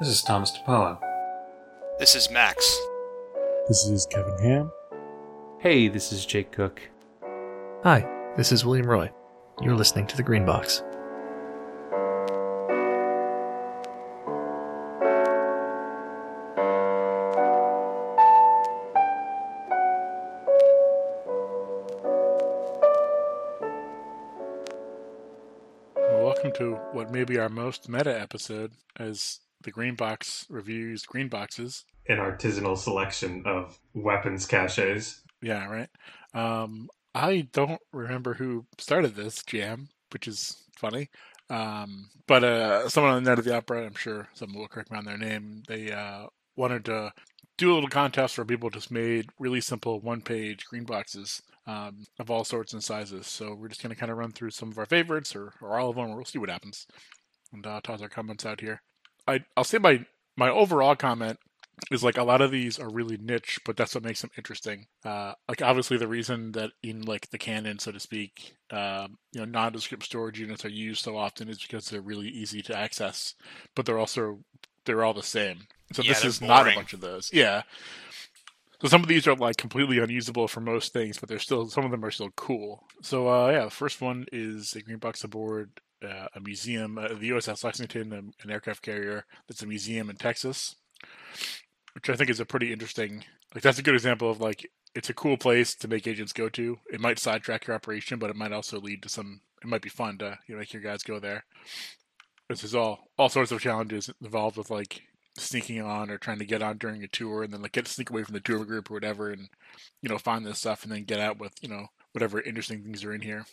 This is Thomas DePaulo. This is Max. This is Kevin Ham. Hey, this is Jake Cook. Hi, this is William Roy. You're listening to The Green Box. Welcome to what may be our most meta episode as the Green Box reviews Green Boxes. an artisanal selection of weapons caches. Yeah, right. Um, I don't remember who started this jam, which is funny. Um, but uh, someone on the Night at the Opera, I'm sure someone will correct me on their name. They uh, wanted to do a little contest where people just made really simple one-page green boxes um, of all sorts and sizes. So we're just going to kind of run through some of our favorites or, or all of them. We'll see what happens and uh, toss our comments out here. I, I'll say my my overall comment is like a lot of these are really niche, but that's what makes them interesting. Uh, like obviously the reason that in like the canon, so to speak, um, you know, nondescript storage units are used so often is because they're really easy to access, but they're also they're all the same. So Yeah, this is not a bunch of those. Yeah. So some of these are like completely unusable for most things, but they're still some of them are still cool. So uh, yeah, the first one is a green box aboard uh, a museum, uh, the USS Lexington, um, an aircraft carrier that's a museum in Texas, which I think is a pretty interesting. Like that's a good example of like it's a cool place to make agents go to. It might sidetrack your operation, but it might also lead to some. It might be fun to you know make your guys go there. This is all all sorts of challenges involved with like sneaking on or trying to get on during a tour and then like get sneak away from the tour group or whatever and you know find this stuff and then get out with you know whatever interesting things are in here.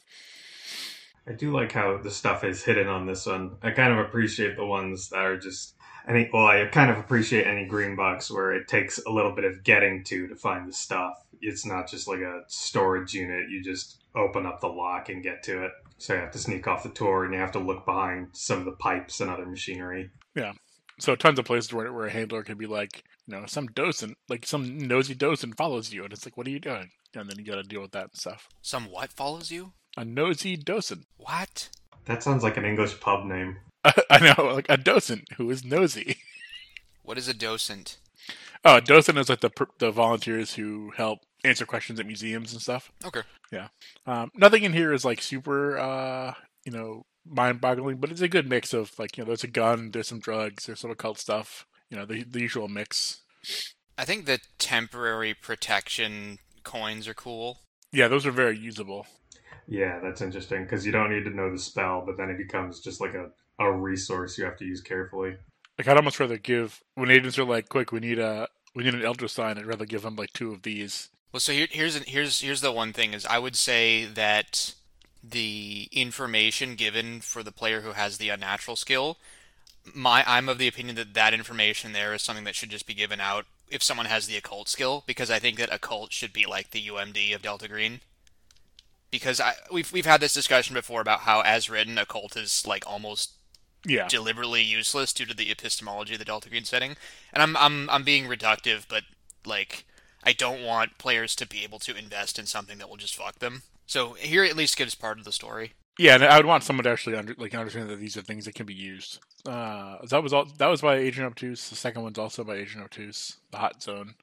I do like how the stuff is hidden on this one. I kind of appreciate the ones that are just any. Well, I kind of appreciate any green box where it takes a little bit of getting to to find the stuff. It's not just like a storage unit. You just open up the lock and get to it. So you have to sneak off the tour and you have to look behind some of the pipes and other machinery. Yeah. So tons of places where where a handler can be like, you know, some docent, like some nosy docent follows you, and it's like, what are you doing? And then you got to deal with that and stuff. Some what follows you? A nosy docent. What? That sounds like an English pub name. I know, like a docent who is nosy. What is a docent? Oh, docent is like the the volunteers who help answer questions at museums and stuff. Okay. Yeah. Um, nothing in here is like super, uh, you know, mind-boggling, but it's a good mix of like, you know, there's a gun, there's some drugs, there's some occult stuff. You know, the the usual mix. I think the temporary protection coins are cool. Yeah, those are very usable. Yeah, that's interesting because you don't need to know the spell, but then it becomes just like a, a resource you have to use carefully. Like I'd almost rather give when agents are like, "Quick, we need a we need an Eldritch sign." I'd rather give them like two of these. Well, so here, here's here's here's the one thing is I would say that the information given for the player who has the unnatural skill, my I'm of the opinion that that information there is something that should just be given out if someone has the occult skill because I think that occult should be like the UMD of Delta Green. Because I we've we've had this discussion before about how as written occult is like almost Yeah, deliberately useless due to the epistemology of the Delta Green setting. And I'm I'm I'm being reductive, but like I don't want players to be able to invest in something that will just fuck them. So here at least gives part of the story. yeah, and I would want someone to actually under, like understand that these are things that can be used. Uh, that was all. That was by Agent Obtuse. The second one's also by Agent Obtuse. The Hot Zone,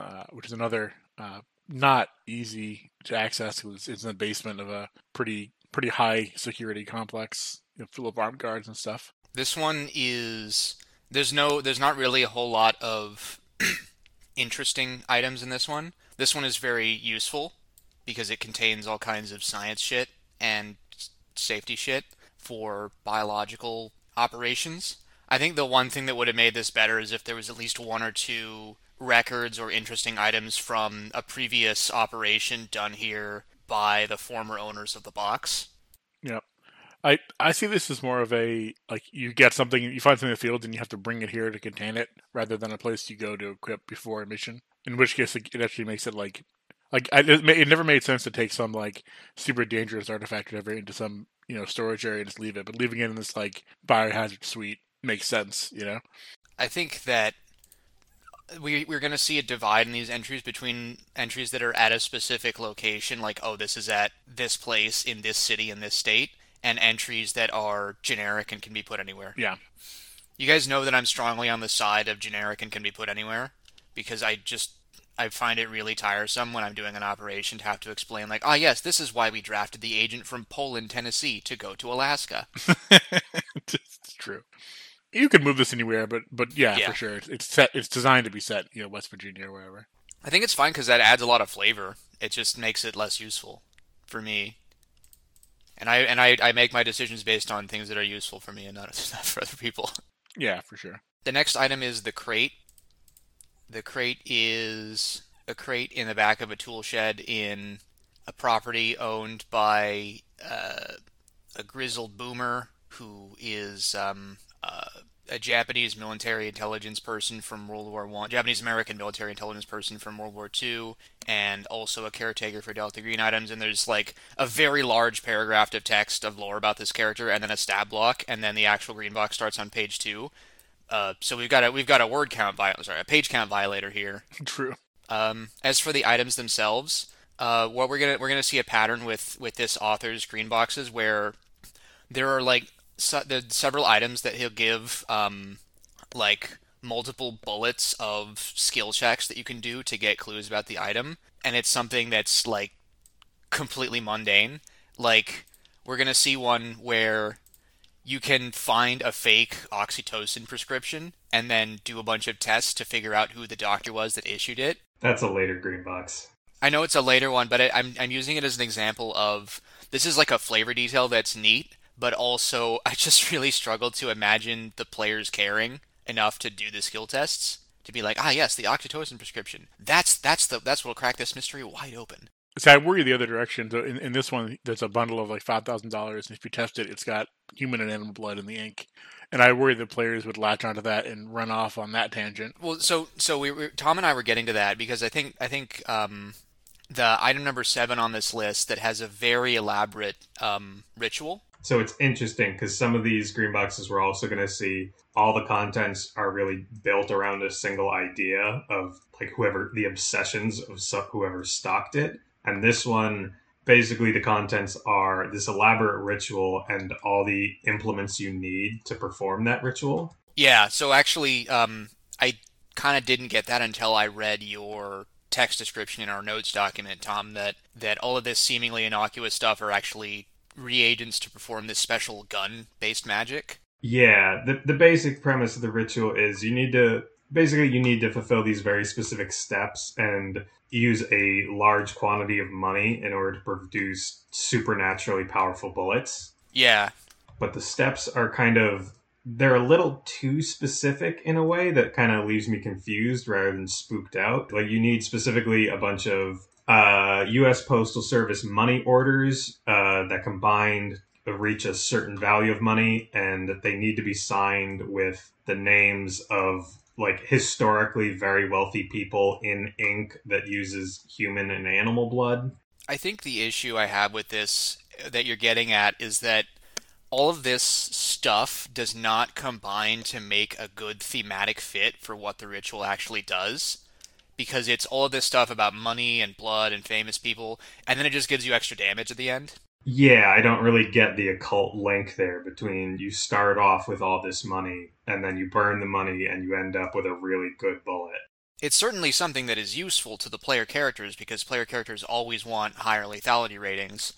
uh, which is another uh, not easy to access. It's, it's in the basement of a pretty pretty high security complex, you know, full of armed guards and stuff. This one is there's no there's not really a whole lot of interesting items in this one. This one is very useful because it contains all kinds of science shit and safety shit for biological operations. I think the one thing that would have made this better is if there was at least one or two records or interesting items from a previous operation done here by the former owners of the box. Yep. I I see this as more of a like you get something you find something in the field and you have to bring it here to contain it rather than a place you go to equip before a mission. In which case it, actually makes it like like I, it, it never made sense to take some like super dangerous artifact or whatever into some you know storage area and just leave it, but leaving it in this like biohazard suite makes sense. You know. I think that we we're going to see a divide in these entries between entries that are at a specific location, like oh this is at this place in this city in this state, and entries that are generic and can be put anywhere. Yeah. You guys know that I'm strongly on the side of generic and can be put anywhere because I just I find it really tiresome when I'm doing an operation to have to explain like, ah yes, this is why we drafted the agent from Poland, Tennessee to go to Alaska. it's true. You could move this anywhere, but but yeah, Yeah. for sure, it's, it's set. It's designed to be set, you know, West Virginia or wherever. I think it's fine because that adds a lot of flavor. It just makes it less useful for me. And I and I, I make my decisions based on things that are useful for me and not, not for other people. Yeah, for sure. The next item is the crate. The crate is a crate in the back of a tool shed in a property owned by uh, a grizzled boomer who is um, a Japanese military intelligence person from World War One, Japanese American military intelligence person from World War Two, and also a caretaker for Delta Green items. And there's like a very large paragraph of text of lore about this character, and then a stat block, and then the actual green box starts on page two. Uh, so we've got a we've got a word count viol- sorry a page count violator here. True. Um, as for the items themselves, uh, what we're gonna we're gonna see a pattern with with this author's green boxes where there are like se- there's several items that he'll give um, like multiple bullets of skill checks that you can do to get clues about the item, and it's something that's like completely mundane. Like we're gonna see one where you can find a fake oxytocin prescription and then do a bunch of tests to figure out who the doctor was that issued it. That's a later green box. I know it's a later one, but I, I'm I'm using it as an example of this is like a flavor detail that's neat, but also I just really struggled to imagine the players caring enough to do the skill tests to be like, ah, yes, the oxytocin prescription. That's that's the that's what'll crack this mystery wide open. So I worry the other direction. So in, in this one, there's a bundle of like five thousand dollars, and if you test it, it's got human and animal blood in the ink. And I worry the players would latch onto that and run off on that tangent. Well, so so we were, Tom and I were getting to that because I think I think um, the item number seven on this list that has a very elaborate um, ritual. So it's interesting because some of these green boxes we're also going to see all the contents are really built around a single idea of like whoever the obsessions of whoever stocked it. And this one, basically, the contents are this elaborate ritual and all the implements you need to perform that ritual. Yeah. So actually, um, I kind of didn't get that until I read your text description in our notes document, Tom. That that all of this seemingly innocuous stuff are actually reagents to perform this special gun-based magic. Yeah, the the basic premise of the ritual is you need to basically you need to fulfill these very specific steps and use a large quantity of money in order to produce supernaturally powerful bullets. Yeah. But the steps are kind of they're a little too specific in a way that kind of leaves me confused rather than spooked out. Like you need specifically a bunch of uh, U.S. Postal Service money orders uh, that combined reach a certain value of money, and that they need to be signed with the names of like historically very wealthy people in ink that uses human and animal blood. I think the issue I have with this uh, that you're getting at is that all of this stuff does not combine to make a good thematic fit for what the ritual actually does. Because it's all of this stuff about money and blood and famous people, and then it just gives you extra damage at the end. Yeah, I don't really get the occult link there between you start off with all this money and then you burn the money and you end up with a really good bullet. It's certainly something that is useful to the player characters because player characters always want higher lethality ratings.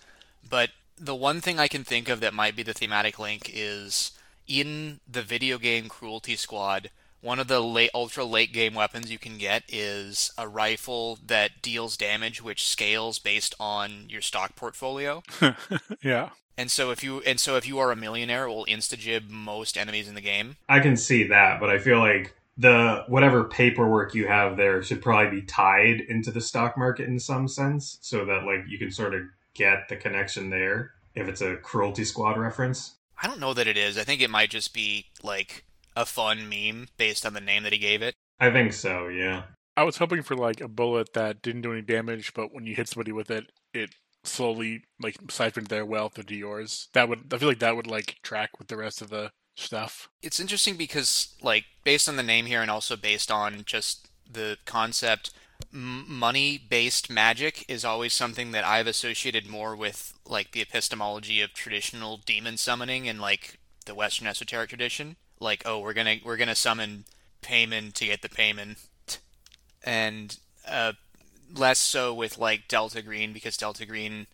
But the one thing I can think of that might be the thematic link is in the video game Cruelty Squad, one of the late, ultra late game weapons you can get is a rifle that deals damage which scales based on your stock portfolio. yeah. And so if you and so if you are a millionaire, it will instagib most enemies in the game. I can see that, but I feel like the whatever paperwork you have there should probably be tied into the stock market in some sense so that like you can sort of get the connection there if it's a cruelty squad reference. I don't know that it is. I think it might just be like a fun meme based on the name that he gave it. I think so, yeah. I was hoping for like a bullet that didn't do any damage, but when you hit somebody with it, it slowly like siphoned their wealth into yours. That would I feel like that would like track with the rest of the stuff. It's interesting because like based on the name here and also based on just the concept money based magic is always something that I've associated more with like the epistemology of traditional demon summoning and like the western esoteric tradition like oh we're gonna we're gonna summon payment to get the payment, and uh, less so with like Delta Green because Delta Green,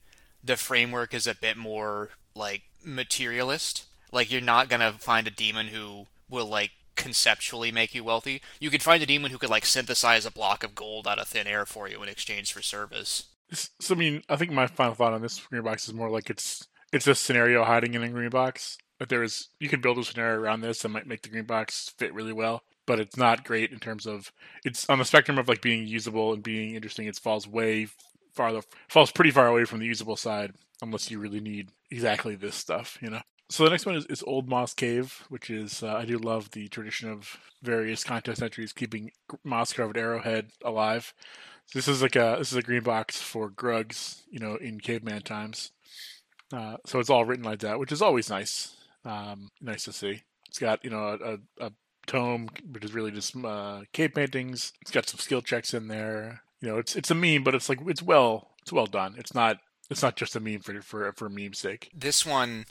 the framework is a bit more like materialist. Like you're not gonna find a demon who will like conceptually make you wealthy. You could find a demon who could like synthesize a block of gold out of thin air for you in exchange for service. So I mean, I think my final thought on this green box is more like it's it's a scenario hiding in a green box. But there is you could build a scenario around this that might make the green box fit really well. But it's not great in terms of it's on the spectrum of like being usable and being interesting. It falls way farther falls pretty far away from the usable side unless you really need exactly this stuff, you know. So the next one is, is Old Moss Cave, which is uh, I do love the tradition of various contest entries keeping moss covered arrowhead alive. So this is like a this is a green box for Grugs, you know, in caveman times. Uh, so it's all written like that, which is always nice. Um, nice to see. It's got you know a, a, a tome, which is really just uh, cave paintings. It's got some skill checks in there. You know, it's it's a meme, but it's like it's well it's well done. It's not it's not just a meme for for for meme's sake. This one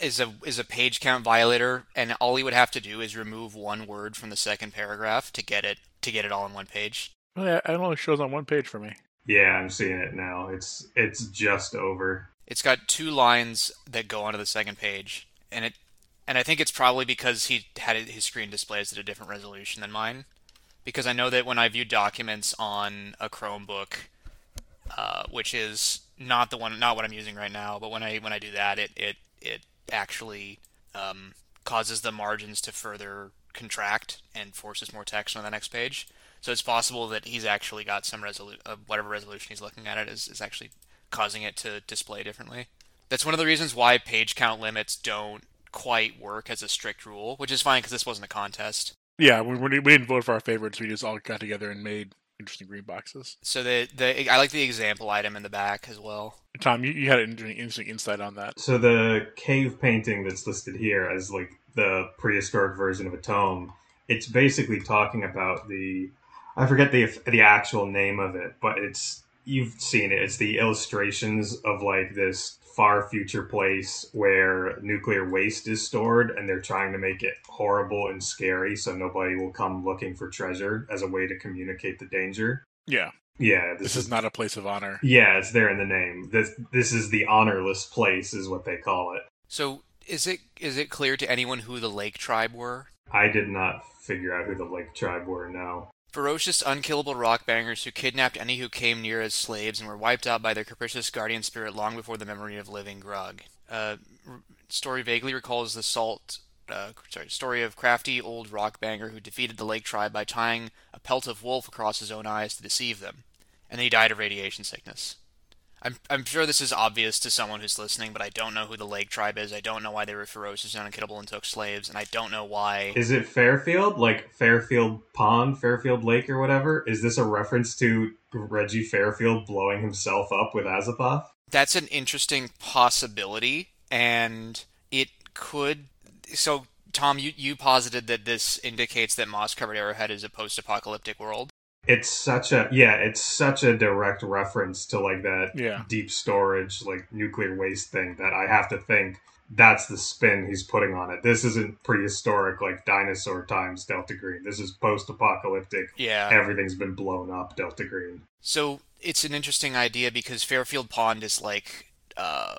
is a is a page count violator, and all he would have to do is remove one word from the second paragraph to get it to get it all in one page. Well, yeah, it only shows on one page for me. Yeah, I'm seeing it now. It's it's just over. It's got two lines that go onto the second page, and it and I think it's probably because he had his screen displays at a different resolution than mine. Because I know that when I view documents on a Chromebook, uh, which is not the one, not what I'm using right now, but when I when I do that, it it it actually um, causes the margins to further contract and forces more text on the next page. So it's possible that he's actually got some resolution, uh, whatever resolution he's looking at it is, is actually causing it to display differently. That's one of the reasons why page count limits don't quite work as a strict rule, which is fine because this wasn't a contest. Yeah, we, we didn't vote for our favorites. We just all got together and made interesting green boxes. So the the I like the example item in the back as well. Tom, you, you had an interesting insight on that. So the cave painting that's listed here as like the prehistoric version of a tome, it's basically talking about the I forget the the actual name of it, but it's you've seen it. It's the illustrations of like this far future place where nuclear waste is stored and they're trying to make it horrible and scary so nobody will come looking for treasure as a way to communicate the danger. Yeah. Yeah, this, this is, is, not a place of honor. Yeah, it's there in the name. This this is the honorless place is what they call it. So, is it is it clear to anyone who the Lake tribe were? I did not figure out who the Lake tribe were, no. Ferocious, unkillable rock bangers who kidnapped any who came near as slaves and were wiped out by their capricious guardian spirit long before the memory of living grug. Uh, story vaguely recalls the salt. Uh, sorry, story of crafty old rock banger who defeated the lake tribe by tying a pelt of wolf across his own eyes to deceive them, and then he died of radiation sickness. I'm I'm sure this is obvious to someone who's listening, but I don't know who the Lake Tribe is. I don't know why they were ferocious and unkillable and took slaves, and I don't know why. Is it Fairfield, like Fairfield Pond, Fairfield Lake, or whatever? Is this a reference to Reggie Fairfield blowing himself up with Azathoth? That's an interesting possibility, and it could. So, Tom, you you posited that this indicates that moss covered Arrowhead is a post-apocalyptic world it's such a yeah it's such a direct reference to like that yeah. deep storage like nuclear waste thing that i have to think that's the spin he's putting on it. This isn't prehistoric like dinosaur times delta green. This is post-apocalyptic. Yeah. Everything's been blown up delta green. So it's an interesting idea because fairfield pond is like uh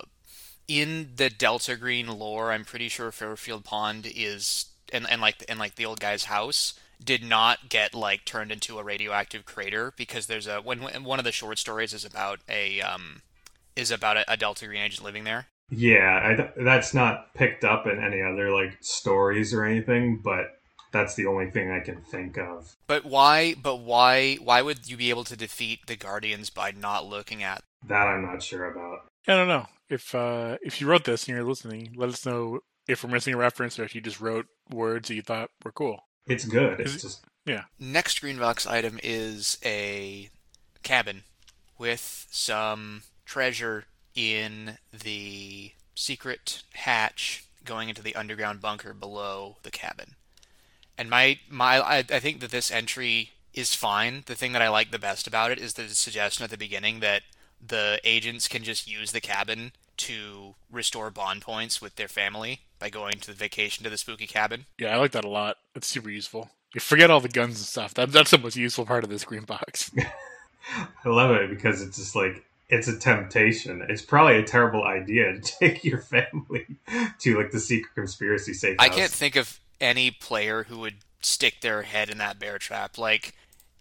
in the delta green lore i'm pretty sure fairfield pond is and, and like and like the old guy's house did not get like turned into a radioactive crater because there's a when, when one of the short stories is about a um is about a, a Delta Green agent living there. Yeah, I, that's not picked up in any other like stories or anything, but that's the only thing I can think of. But why? But why? Why would you be able to defeat the Guardians by not looking at? That I'm not sure about. I don't know if uh, if you wrote this and you're listening. Let us know if we're missing a reference or if you just wrote words that you thought were cool. It's good. It's just yeah. Next green box item is a cabin with some treasure in the secret hatch going into the underground bunker below the cabin. And my my I, I think that this entry is fine. The thing that I like the best about it is the suggestion at the beginning that the agents can just use the cabin to restore bond points with their family by going to the vacation to the spooky cabin. Yeah, I like that a lot. It's super useful. You forget all the guns and stuff. That, that's the most useful part of this green box. I love it because it's just like it's a temptation. It's probably a terrible idea to take your family to like the secret conspiracy safe House. I can't think of any player who would stick their head in that bear trap. Like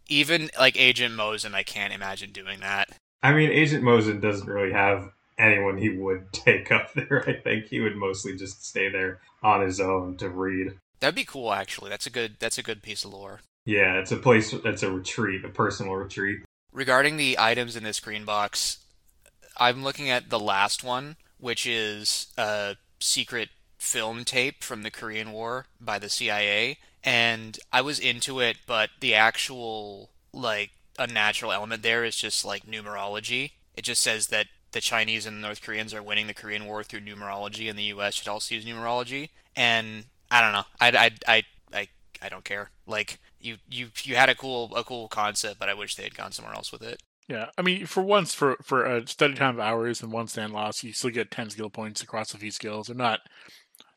even like Agent Mosen, I can't imagine doing that. I mean, Agent Mosen doesn't really have anyone he would take up there. I think he would mostly just stay there on his own to read. That'd be cool, actually. That's a good. That's a good piece of lore. Yeah, it's a place. It's a retreat, a personal retreat. Regarding the items in this green box, I'm looking at the last one, which is a secret film tape from the Korean War by the CIA, and I was into it, but the actual like unnatural element there is just like numerology. It just says that the Chinese and the North Koreans are winning the Korean War through numerology, and the U.S. should also use numerology. And I don't know. I, I, I, I, I don't care. Like you, you, you had a cool, a cool concept, but I wish they had gone somewhere else with it. Yeah, I mean, for once, for for a study time of hours and one stand loss, you still get ten skill points across a few skills. They're not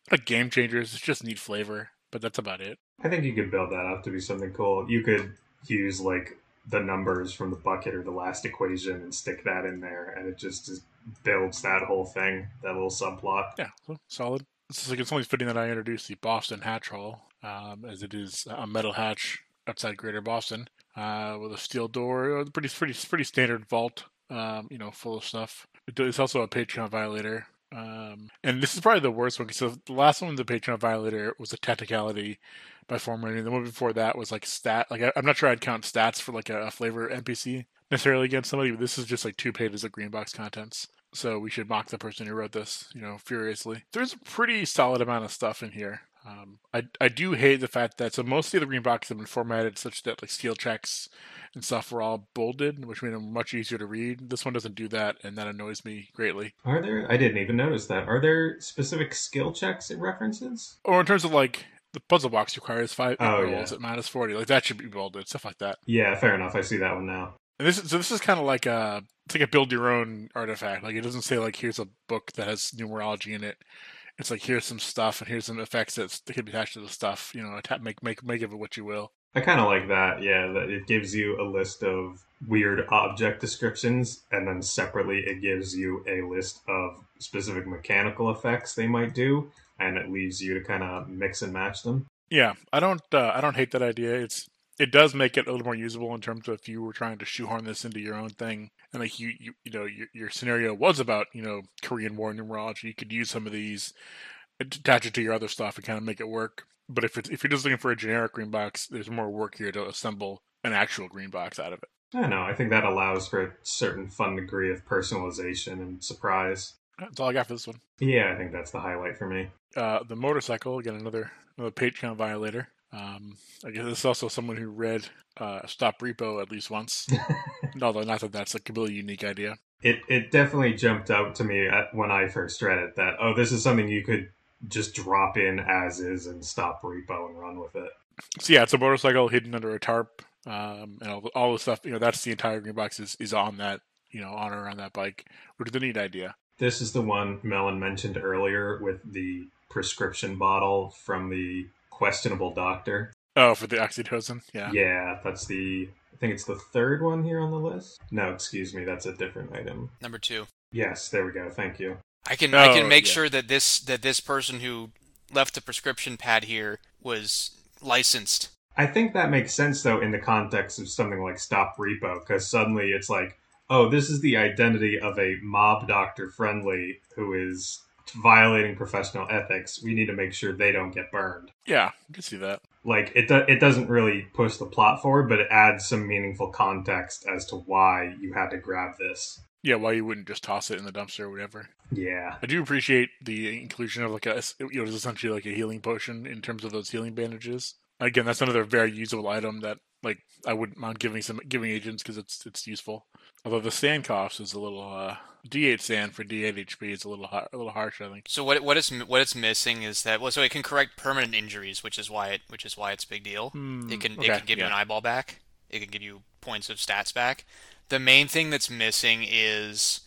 not game changers. It's just neat flavor, but that's about it. I think you could build that up to be something cool. You could use like the numbers from the bucket or the last equation and stick that in there, and it just, just builds that whole thing, that little subplot. Yeah, solid. It's like it's only fitting that I introduced the Boston Hatch Hall, um, as it is a metal hatch outside Greater Boston, uh, with a steel door, pretty pretty pretty standard vault, um, you know, full of stuff. It's also a Patreon violator. Um, and this is probably the worst one because the last one, the Patreon violator, was a technicality by former, and the one before that was like stat. Like I, am not sure I'd count stats for like a, a flavor NPC necessarily against somebody, but this is just like two pages of green box contents. So we should mock the person who wrote this, you know, furiously. There's a pretty solid amount of stuff in here. Um, I I do hate the fact that so most of the green boxes have been formatted such that like skill checks and stuff were all bolded, which made them much easier to read. This one doesn't do that, and that annoys me greatly. Are there? I didn't even notice that. Are there specific skill checks it references? Or in terms of like the puzzle box requires five Oh, rolls yeah. at minus forty, like that should be bolded, stuff like that. Yeah, fair enough. I see that one now. And this is, so this is kind of like a it's like a build your own artifact. Like it doesn't say like here's a book that has numerology in it. It's like here's some stuff and here's some effects that can be attached to the stuff. You know, make make make of it what you will. I kind of like that. Yeah, that it gives you a list of weird object descriptions, and then separately it gives you a list of specific mechanical effects they might do, and it leaves you to kind of mix and match them. Yeah, I don't uh, I don't hate that idea. It's it does make it a little more usable in terms of if you were trying to shoehorn this into your own thing, and like you you you know your your scenario was about you know Korean War numerology, you could use some of these, attach it to your other stuff, and kind of make it work. But if it's if you're just looking for a generic green box, there's more work here to assemble an actual green box out of it. I know. I think that allows for a certain fun degree of personalization and surprise. That's all I got for this one. Yeah, I think that's the highlight for me. Uh, the motorcycle again, another another Patreon violator. Um, I guess it's also someone who read uh, Stop Rebo at least once. Although not that that's a completely unique idea. It it definitely jumped out to me at, when I first read it that oh, this is something you could just drop in as is and Stop Rebo and run with it. So yeah, it's a motorcycle hidden under a tarp, um, and all the, all the stuff. You know, that's the entire green box is, is on that. You know, on or around that bike, which is a neat idea. This is the one Melon mentioned earlier with the prescription bottle from the questionable doctor. Oh, for the oxytocin, yeah. Yeah, that's the. I think it's the third one here on the list. No, excuse me, that's a different item. Number two. Yes, there we go. Thank you. I can I Oh, can make yeah. sure that this that this person who left the prescription pad here was licensed. I think that makes sense though in the context of something like Stop Rebo, because suddenly it's like, oh, this is the identity of a mob doctor friendly who is violating professional ethics. We need to make sure they don't get burned. Yeah, I can see that. Like it, do- it doesn't really push the plot forward, but it adds some meaningful context as to why you had to grab this. Yeah, why you wouldn't just toss it in the dumpster or whatever. Yeah, I do appreciate the inclusion of like a, you know, it's essentially like a healing potion in terms of those healing bandages. Again, that's another very usable item that like I wouldn't mind giving some giving agents because it's it's useful. Although the sand cost is a little uh, D8 sand for D8 HP is a little har- a little harsh, I think. So what what is what it's missing is that well, so it can correct permanent injuries, which is why it which is why it's a big deal. Hmm, It can it can give you an eyeball back. It can give you points of stats back. The main thing that's missing is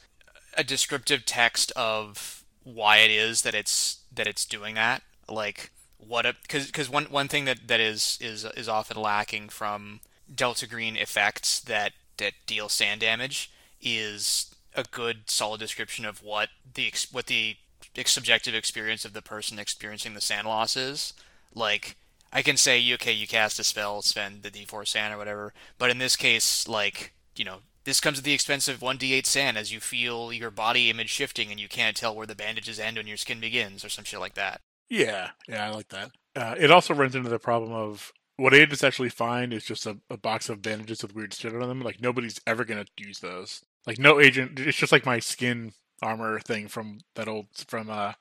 a descriptive text of why it is that it's that it's doing that. Like what a because because one one thing that that is is is often lacking from Delta Green effects that that deal sand damage is a good solid description of what the what the subjective experience of the person experiencing the sand loss is. Like I can say, okay, you cast a spell, spend the D4 sand or whatever, but in this case, like you know, this comes at the expense of 1d8 sand as you feel your body image shifting and you can't tell where the bandages end and your skin begins or some shit like that. Yeah, yeah, I like that. Uh, it also runs into the problem of what agents actually find is just a, a box of bandages with weird shit on them. Like nobody's ever gonna use those. Like no agent. It's just like my skin armor thing from that old from uh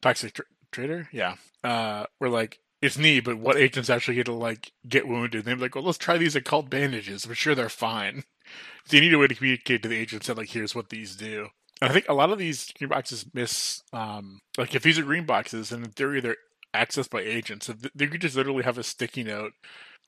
Toxic Tr- Trader. Yeah, uh, where like it's neat, but what agents actually get to like get wounded? They're like, well, let's try these occult bandages. I'm sure they're fine. So you need a way to communicate to the agents that like here's what these do. And I think a lot of these green boxes miss um like if these are green boxes and in theory they're accessed by agents, so th- they could just literally have a sticky note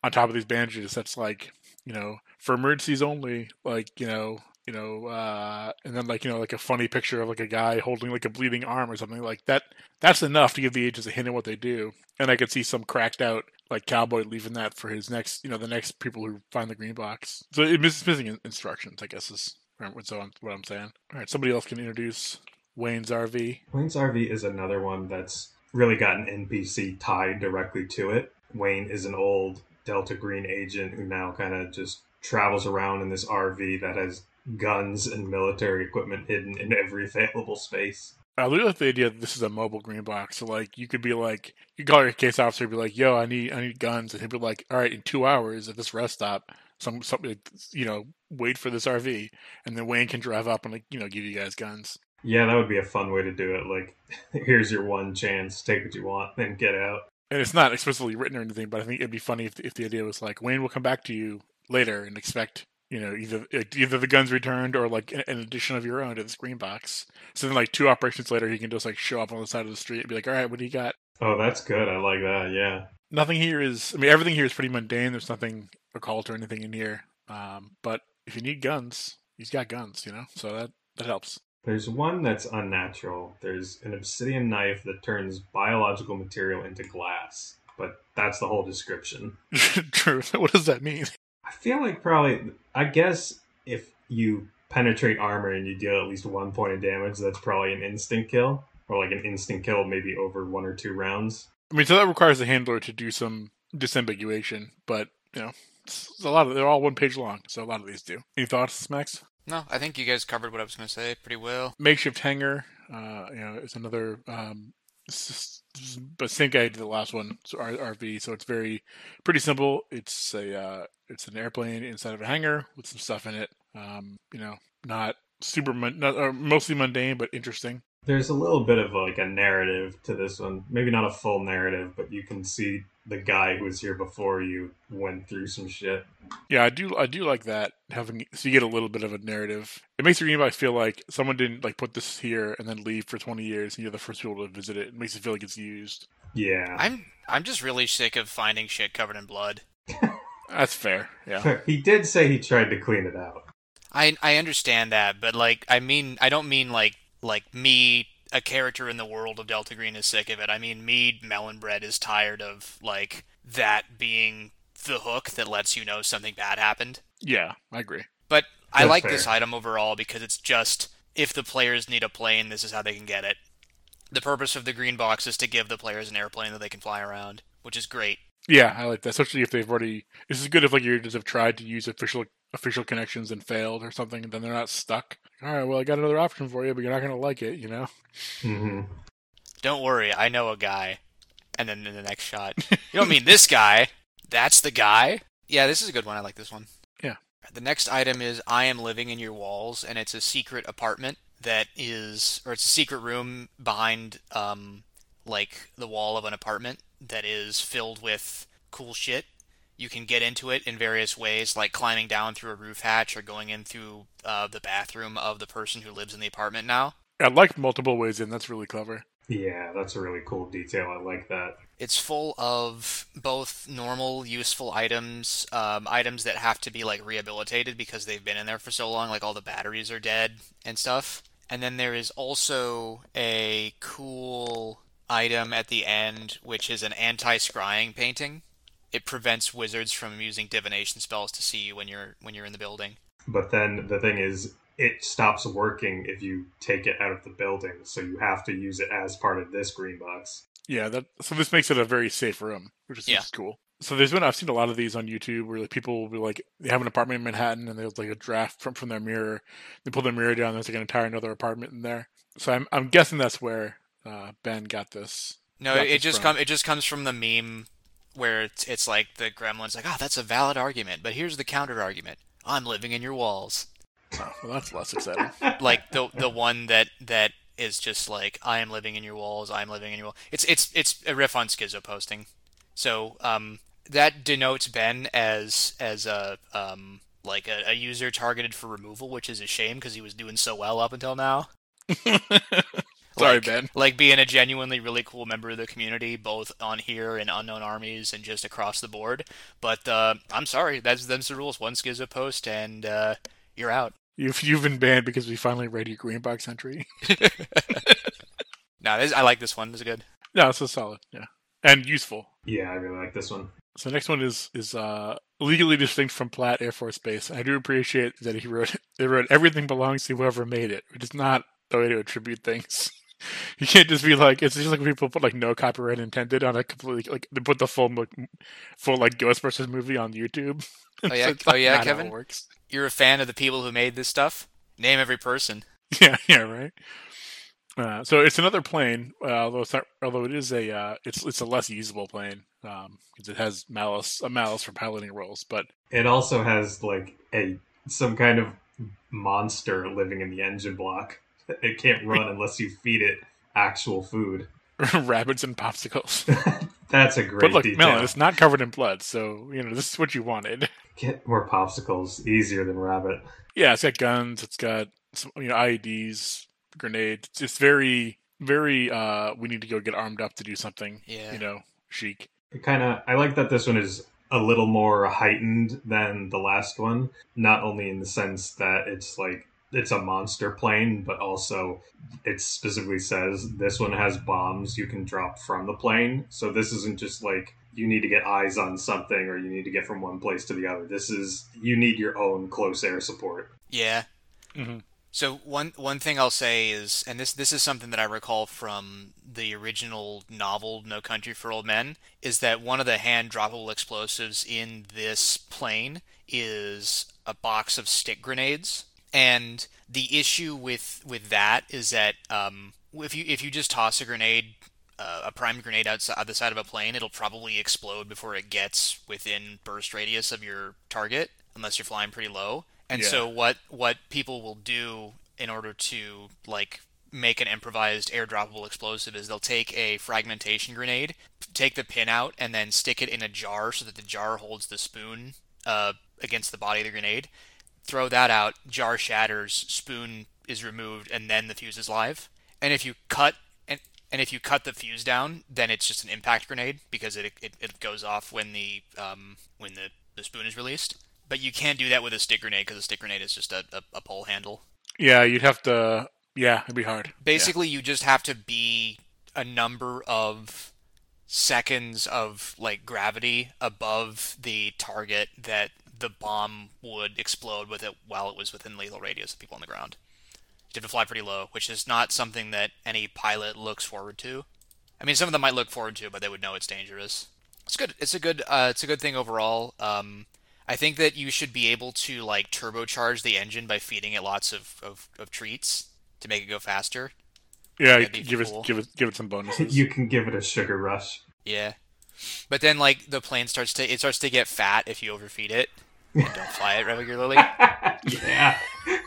on top of these bandages that's like you know for emergencies only, like you know you know, uh, and then like you know, like a funny picture of like a guy holding like a bleeding arm or something like that. That's enough to give the agents a hint of what they do. And I could see some cracked out like cowboy leaving that for his next, you know, the next people who find the green box. So it misses missing instructions, I guess is what I'm saying. All right, somebody else can introduce Wayne's RV. Wayne's RV is another one that's really got an NPC tied directly to it. Wayne is an old Delta Green agent who now kind of just travels around in this RV that has guns and military equipment hidden in every available space. I really like the idea that this is a mobile green box. So like you could be like you call your case officer and be like, "Yo, I need I need guns," and he'd be like, "All right, in two hours at this rest stop, some something you know wait for this RV, and then Wayne can drive up and like you know give you guys guns." Yeah, that would be a fun way to do it. Like, here's your one chance, take what you want, then get out. And it's not explicitly written or anything, but I think it'd be funny if if the idea was like Wayne will come back to you later and expect you know, either either the guns returned or like an addition of your own to this green box. So then, like two operations later, he can just like show up on the side of the street and be like, "All right, what do you got?" Oh, that's good. I like that. Yeah. Nothing here is. I mean, everything here is pretty mundane. There's nothing occult or anything in here. Um, but if you need guns, he's got guns. You know, so that that helps. There's one that's unnatural. There's an obsidian knife that turns biological material into glass, but that's the whole description. True. What does that mean? I feel like probably, I guess if you penetrate armor and you deal at least one point of damage, that's probably an instant kill, or like an instant kill maybe over one or two rounds. I mean, so that requires the handler to do some disambiguation, but you know, it's a lot of they're all one page long, so a lot of these do. Any thoughts, Max? No, I think you guys covered what I was going to say pretty well. Makeshift hangar, uh, you know, it's another um, but same I did the last one, so RV. So it's very pretty simple. It's a uh, it's an airplane inside of a hangar with some stuff in it. Um, you know, not super, not, or mostly mundane, but interesting. There's a little bit of like a narrative to this one. Maybe not a full narrative, but you can see the guy who was here before you went through some shit. Yeah, I do. I do like that having so you get a little bit of a narrative. It makes your game feel like someone didn't like put this here and then leave for twenty years, and you're the first people to visit it. It makes it feel like it's used. Yeah, I'm I'm just really sick of finding shit covered in blood. That's fair. Yeah, he did say he tried to clean it out. I I understand that, but like I mean I don't mean like like me a character in the world of Delta Green is sick of it. I mean me Melon Bread is tired of like that being the hook that lets you know something bad happened. Yeah, I agree. But I like fair. this item overall because it's just if the players need a plane, this is how they can get it. The purpose of the green box is to give the players an airplane that they can fly around, which is great. Yeah, I like that, especially if they've already. This is good if like you just have tried to use official official connections and failed or something, and then they're not stuck. All right, well, I got another option for you, but you're not going to like it, you know. hmm Don't worry, I know a guy. And then in the next shot, you don't mean this guy. That's the guy. Yeah, this is a good one. I like this one. Yeah. The next item is I am living in your walls, and it's a secret apartment that is, or it's a secret room behind, um, like the wall of an apartment that is filled with cool shit. You can get into it in various ways, like climbing down through a roof hatch or going in through uh, the bathroom of the person who lives in the apartment now. I like multiple ways in. That's really clever. Yeah, that's a really cool detail. I like that. It's full of both normal, useful items, um, items that have to be like rehabilitated because they've been in there for so long, like all the batteries are dead and stuff, And then there is also a cool item at the end, which is an anti-scrying painting. It prevents wizards from using divination spells to see you when you're when you're in the building. But then the thing is, it stops working if you take it out of the building, so you have to use it as part of this green box. Yeah, that so this makes it a very safe room, which is, Yeah. which is cool. So there's been I've seen a lot of these on YouTube where like people will be like they have an apartment in Manhattan and there's like a draft from from their mirror. They pull their mirror down. There's like an entire another apartment in there. So I'm I'm guessing that's where uh, Ben got this. No, got it this just from. come it just comes from the meme where it's it's like the gremlin's like, "Oh, that's a valid argument, but here's the counter argument. I'm living in your walls." Oh, well, that's less exciting. Like the the one that that is just like, "I am living in your walls. I am living in your walls." It's it's it's a riff on Schizo posting. So, um that denotes Ben as as a um like a, a user targeted for removal, which is a shame because he was doing so well up until now. Sorry, Like- Ben. like being a genuinely really cool member of the community, both on here and unknown armies and just across the board. But uh, I'm sorry, that's them's the rules. One Schizo post and uh, you're out. You've you've been banned because we finally read your green box entry. No, this, I like this one. This is good. no, this is solid. Yeah, and useful. Yeah, I really like this one. So next one is is uh, legally distinct from Platt Air Force Base. I do appreciate that he wrote they wrote everything belongs to whoever made it, which is not the way to attribute things. You can't just be like it's just like people put like no copyright intended on a completely like they put the full like, full like Ghostbusters movie on YouTube. Oh, yeah? It's Oh, like yeah, not Kevin? works. You're a fan of the people who made this stuff. Name every person. Yeah, yeah, right. Uh, so it's another plane, uh, although it's not, although it is a uh, it's it's a less usable plane because it has malice a malice for piloting roles, but It also has like a some kind of monster living in the engine block. It can't run unless you feed it actual food. rabbits and popsicles. That's a great but look, detail. Melon, it's not covered in blood, so you know this is what you wanted. Get more popsicles. Easier than rabbit. Yeah, it's got guns, it's got some, you know IEDs, grenades. It's very very. uh We need to go get armed up to do something. Yeah. you know, chic. It kind of. I like that this one is a little more heightened than the last one. Not only in the sense that it's like it's a monster plane, but also it specifically says this one has bombs you can drop from the plane. So this isn't just like you need to get eyes on something or you need to get from one place to the other. This is you need your own close air support. Yeah. hmm So one one thing I'll say is, and this this is something that I recall from the original novel No Country for Old Men, is that one of the hand droppable explosives in this plane is a box of stick grenades. And the issue with with that is that um, if you if you just toss a grenade, uh, a primed grenade outside the side of a plane, it'll probably explode before it gets within burst radius of your target, unless you're flying pretty low. And Yeah. so what what people will do in order to like make an improvised airdroppable explosive is they'll take a fragmentation grenade, take the pin out, and then stick it in a jar so that the jar holds the spoon uh, against the body of the grenade. Throw that out, jar shatters, spoon is removed, and then the fuse is live. And if you cut and and if you cut the fuse down, then it's just an impact grenade because it it, it goes off when the um, when the, the spoon is released. But you can't do that with a stick grenade because a stick grenade is just a, a, a pole handle. Yeah, you'd have to. Yeah, it'd be hard. Basically, you just have to be a number of seconds of like gravity above the target that the bomb would explode with it while it was within lethal radius of people on the ground. You have to fly pretty low, which is not something that any pilot looks forward to. I mean, some of them might look forward to, it, but they would know it's dangerous. It's good. It's a good. Uh, it's a good thing overall. Um, I think that you should be able to like turbocharge the engine by feeding it lots of, of, of treats to make it go faster. Yeah, give cool. it give it give it some bonuses. you can give it a sugar rush. Yeah. But then like the plane starts to it starts to get fat if you overfeed it and don't fly it regularly. yeah.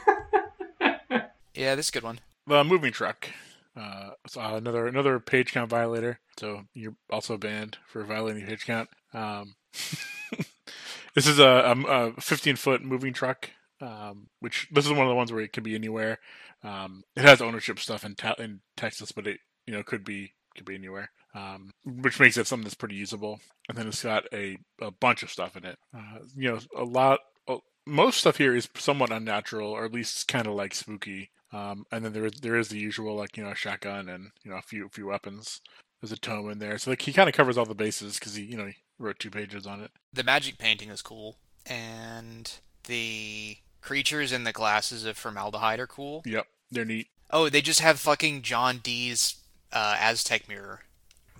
Yeah, this is a good one. the moving truck. Uh, so another another page count violator. So you're also banned for violating page count. Um, this is a, a, a 15 foot moving truck. Um, which this is one of the ones where it could be anywhere. Um, it has ownership stuff in ta- in Texas, but it you know could be could be anywhere. Um, which makes it something that's pretty usable. And then it's got a, a bunch of stuff in it. Uh, you know, a lot. uh, Most stuff here is somewhat unnatural, or at least kind of like spooky. Um, and then there is there is the usual like you know a shotgun and you know a few few weapons. There's a tome in there, so like he kind of covers all the bases because he you know he wrote two pages on it. The magic painting is cool, and the creatures in the glasses of formaldehyde are cool. Yep, they're neat. Oh, they just have fucking John Dee's uh, Aztec mirror.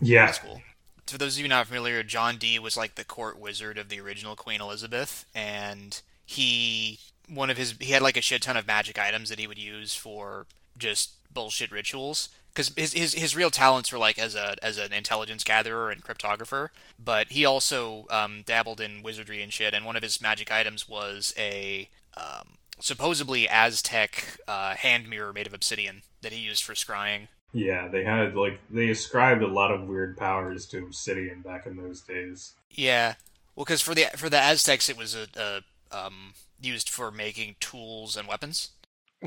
Yeah, That's cool. For those of you not familiar, John Dee was like the court wizard of the original Queen Elizabeth, and he one of his he had like a shit ton of magic items that he would use for just bullshit rituals. Because his, his his real talents were like as a as an intelligence gatherer and cryptographer, but he also um, dabbled in wizardry and shit. And one of his magic items was a um, supposedly Aztec uh, hand mirror made of obsidian that he used for scrying. Yeah. They had like they ascribed a lot of weird powers to obsidian back in those days. Yeah, well, because for the for the Aztecs, it was a, a um, used for making tools and weapons.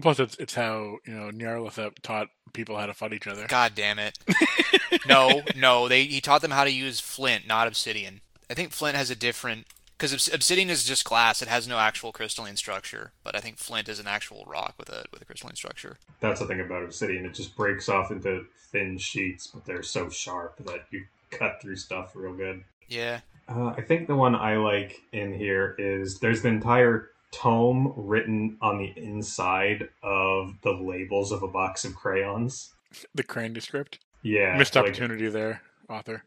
Plus, it's it's how you know Nyarlathotep taught people how to fight each other. God damn it! no, no, they he taught them how to use flint, not obsidian. I think flint has a different because obsidian is just glass; it has no actual crystalline structure. But I think flint is an actual rock with a with a crystalline structure. That's the thing about obsidian; it just breaks off into thin sheets, but they're so sharp that you cut through stuff real good. Yeah, Uh, I think the one I like in here is there's the entire tome written on the inside of the labels of a box of crayons. The Crane script. Yeah, Missed like, opportunity there, author.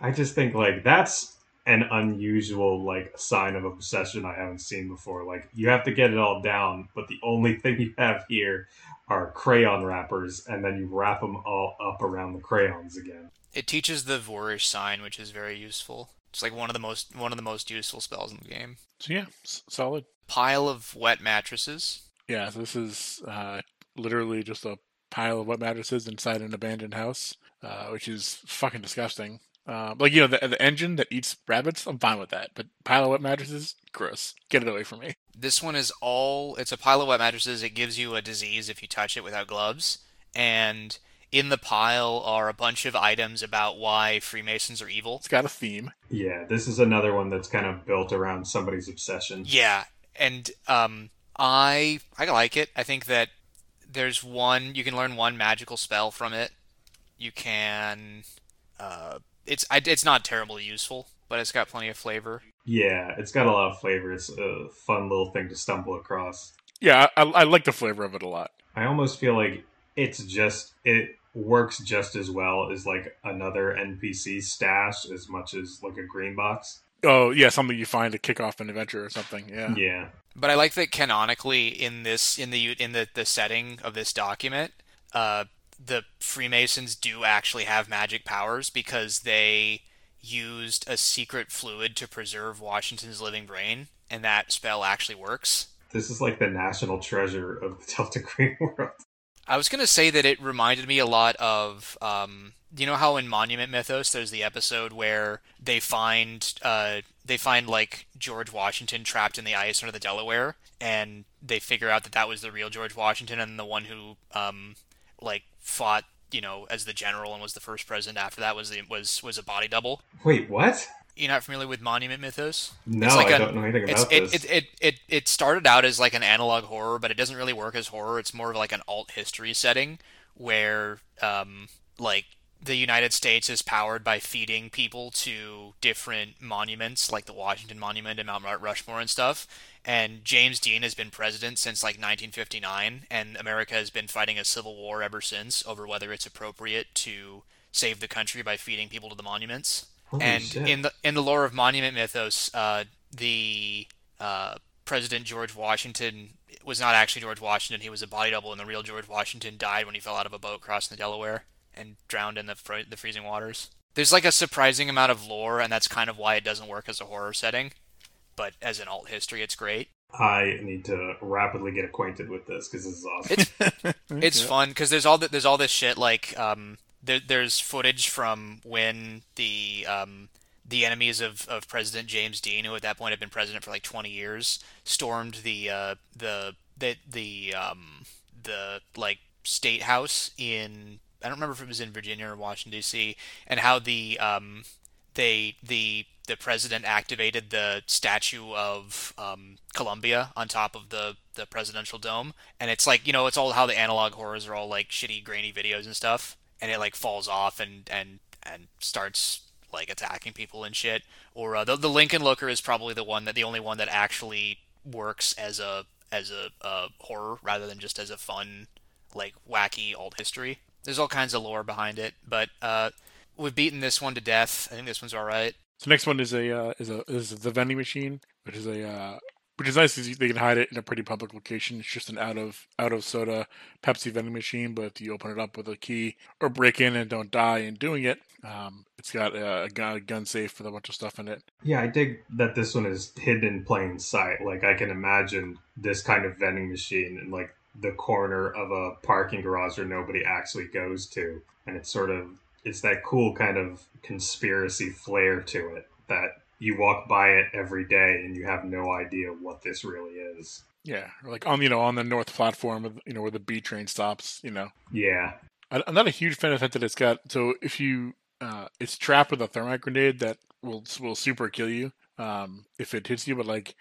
I just think like that's an unusual like sign of obsession I haven't seen before. Like you have to get it all down, but the only thing you have here are crayon wrappers, and then you wrap them all up around the crayons again. it teaches the Voorish sign, which is very useful. It's like one of the most one of the most useful spells in the game. So yeah, s- solid. Pile of wet mattresses. Yeah, so this is uh, literally just a pile of wet mattresses inside an abandoned house, uh, which is fucking disgusting. Uh, like you know, the, the engine that eats rabbits, I'm fine with that. But pile of wet mattresses, gross. Get it away from me. This one is all it's a pile of wet mattresses. It gives you a disease if you touch it without gloves. And in the pile are a bunch of items about why Freemasons are evil. It's got a theme. Yeah, this is another one that's kind of built around somebody's obsession. Yeah, and um I I like it. I think that there's one you can learn one magical spell from it. You can uh it's I, it's not terribly useful, but it's got plenty of flavor. Yeah, it's got a lot of flavor. It's a fun little thing to stumble across. Yeah, I, I like the flavor of it a lot. I almost feel like it's just it works just as well as like another NPC stash as much as like a green box. Oh yeah, something you find to kick off an adventure or something. Yeah. Yeah. But I like that canonically in this in the in the, the setting of this document, uh, the Freemasons do actually have magic powers because they used a secret fluid to preserve Washington's living brain, and that spell actually works. This is like the national treasure of the Delta Green world. I was gonna say that it reminded me a lot of, um, you know how in Monument Mythos there's the episode where they find, uh, they find like George Washington trapped in the ice under the Delaware, and they figure out that that was the real George Washington and the one who, um, like fought, you know, as the general and was the first president after that was the was was a body double. Wait, what? You're not familiar with Monument Mythos? No, like I a- don't know anything about it, this. it, it, it, it started out as like an analog horror, but it doesn't really work as horror. It's more of like an alt history setting where, um, like, the United States is powered by feeding people to different monuments, like the Washington Monument and Mount Rushmore and stuff. And James Dean has been president since like 1959, and America has been fighting a civil war ever since over whether it's appropriate to save the country by feeding people to the monuments Holy and shit. in the in the lore of monument mythos, uh, the uh, President George Washington was not actually George Washington. He was a body double, and the real George Washington died when he fell out of a boat crossing the Delaware and drowned in the fro- the freezing waters. There's like a surprising amount of lore, and that's kind of why it doesn't work as a horror setting. But as an alt history, it's great. I need to rapidly get acquainted with this because this is awesome. It's it's fun because there's all th- there's all this shit like um there, there's footage from when the um the enemies of, of President James Dean, who at that point had been president for like 20 years, stormed the uh, the the the um the like state house in I don't remember if it was in Virginia or Washington D.C. and how the um they the the president activated the statue of um, Columbia on top of the the presidential dome, and it's like you know it's all how the analog horrors are all like shitty grainy videos and stuff, and it like falls off and and and starts like attacking people and shit. Or uh, the the Lincoln Looker is probably the one that the only one that actually works as a as a uh, horror rather than just as a fun like wacky alt history. There's all kinds of lore behind it, but uh, we've beaten this one to death. I think this one's all right. So next one is a uh, is a is the vending machine, which is a uh, which is nice because they can hide it in a pretty public location. It's just an out of out of soda Pepsi vending machine, but if you open it up with a key or break in and don't die in doing it, um, it's got a, a, gun, a gun safe with a bunch of stuff in it. Yeah, I dig that this one is hidden in plain sight. Like I can imagine this kind of vending machine in like the corner of a parking garage where nobody actually goes to, and it's sort of it's that cool kind of conspiracy flair to it that you walk by it every day and you have no idea what this really is. Yeah, like on you know on the north platform, you know where the B train stops. You know. Yeah. I'm not a huge fan of the fact that it's got so if you uh, it's trapped with a thermite grenade that will will super kill you um, if it hits you, but like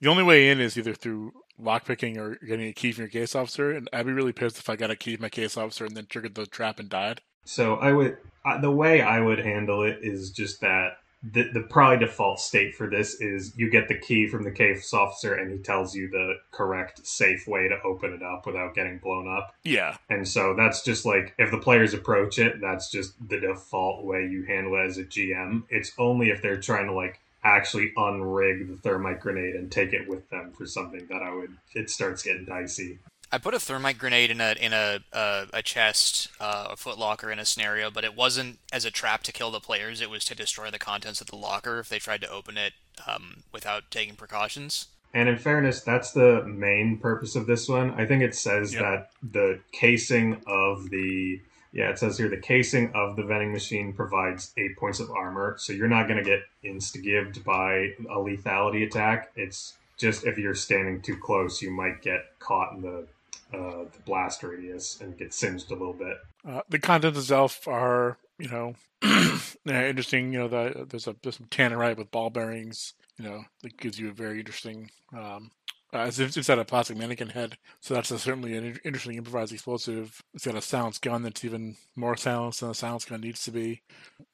the only way in is either through lockpicking or getting a key from your case officer. And I'd be really pissed if I got a key from my case officer and then triggered the trap and died. So I would the way I would handle it is just that the, the probably default state for this is you get the key from the case officer and he tells you the correct safe way to open it up without getting blown up. Yeah. And so that's just like if the players approach it, that's just the default way you handle it as a GM. It's only if they're trying to like actually unrig the thermite grenade and take it with them for something that I would it starts getting dicey. I put a thermite grenade in a in a a, a chest, uh, a footlocker in a scenario, but it wasn't as a trap to kill the players. It was to destroy the contents of the locker if they tried to open it um, without taking precautions. And in fairness, that's the main purpose of this one. I think it says yep. that the casing of the yeah, it says here the casing of the vending machine provides eight points of armor, so you're not going to get insta by a lethality attack. It's just if you're standing too close, you might get caught in the uh, the blast radius and get singed a little bit. Uh, the contents itself are, you know, interesting. You know, the, there's a there's some tannerite with ball bearings. You know, that gives you a very interesting. Um, uh, it's, it's got a plastic mannequin head, so that's a, certainly an interesting improvised explosive. It's got a silenced gun that's even more silenced than a silenced gun needs to be.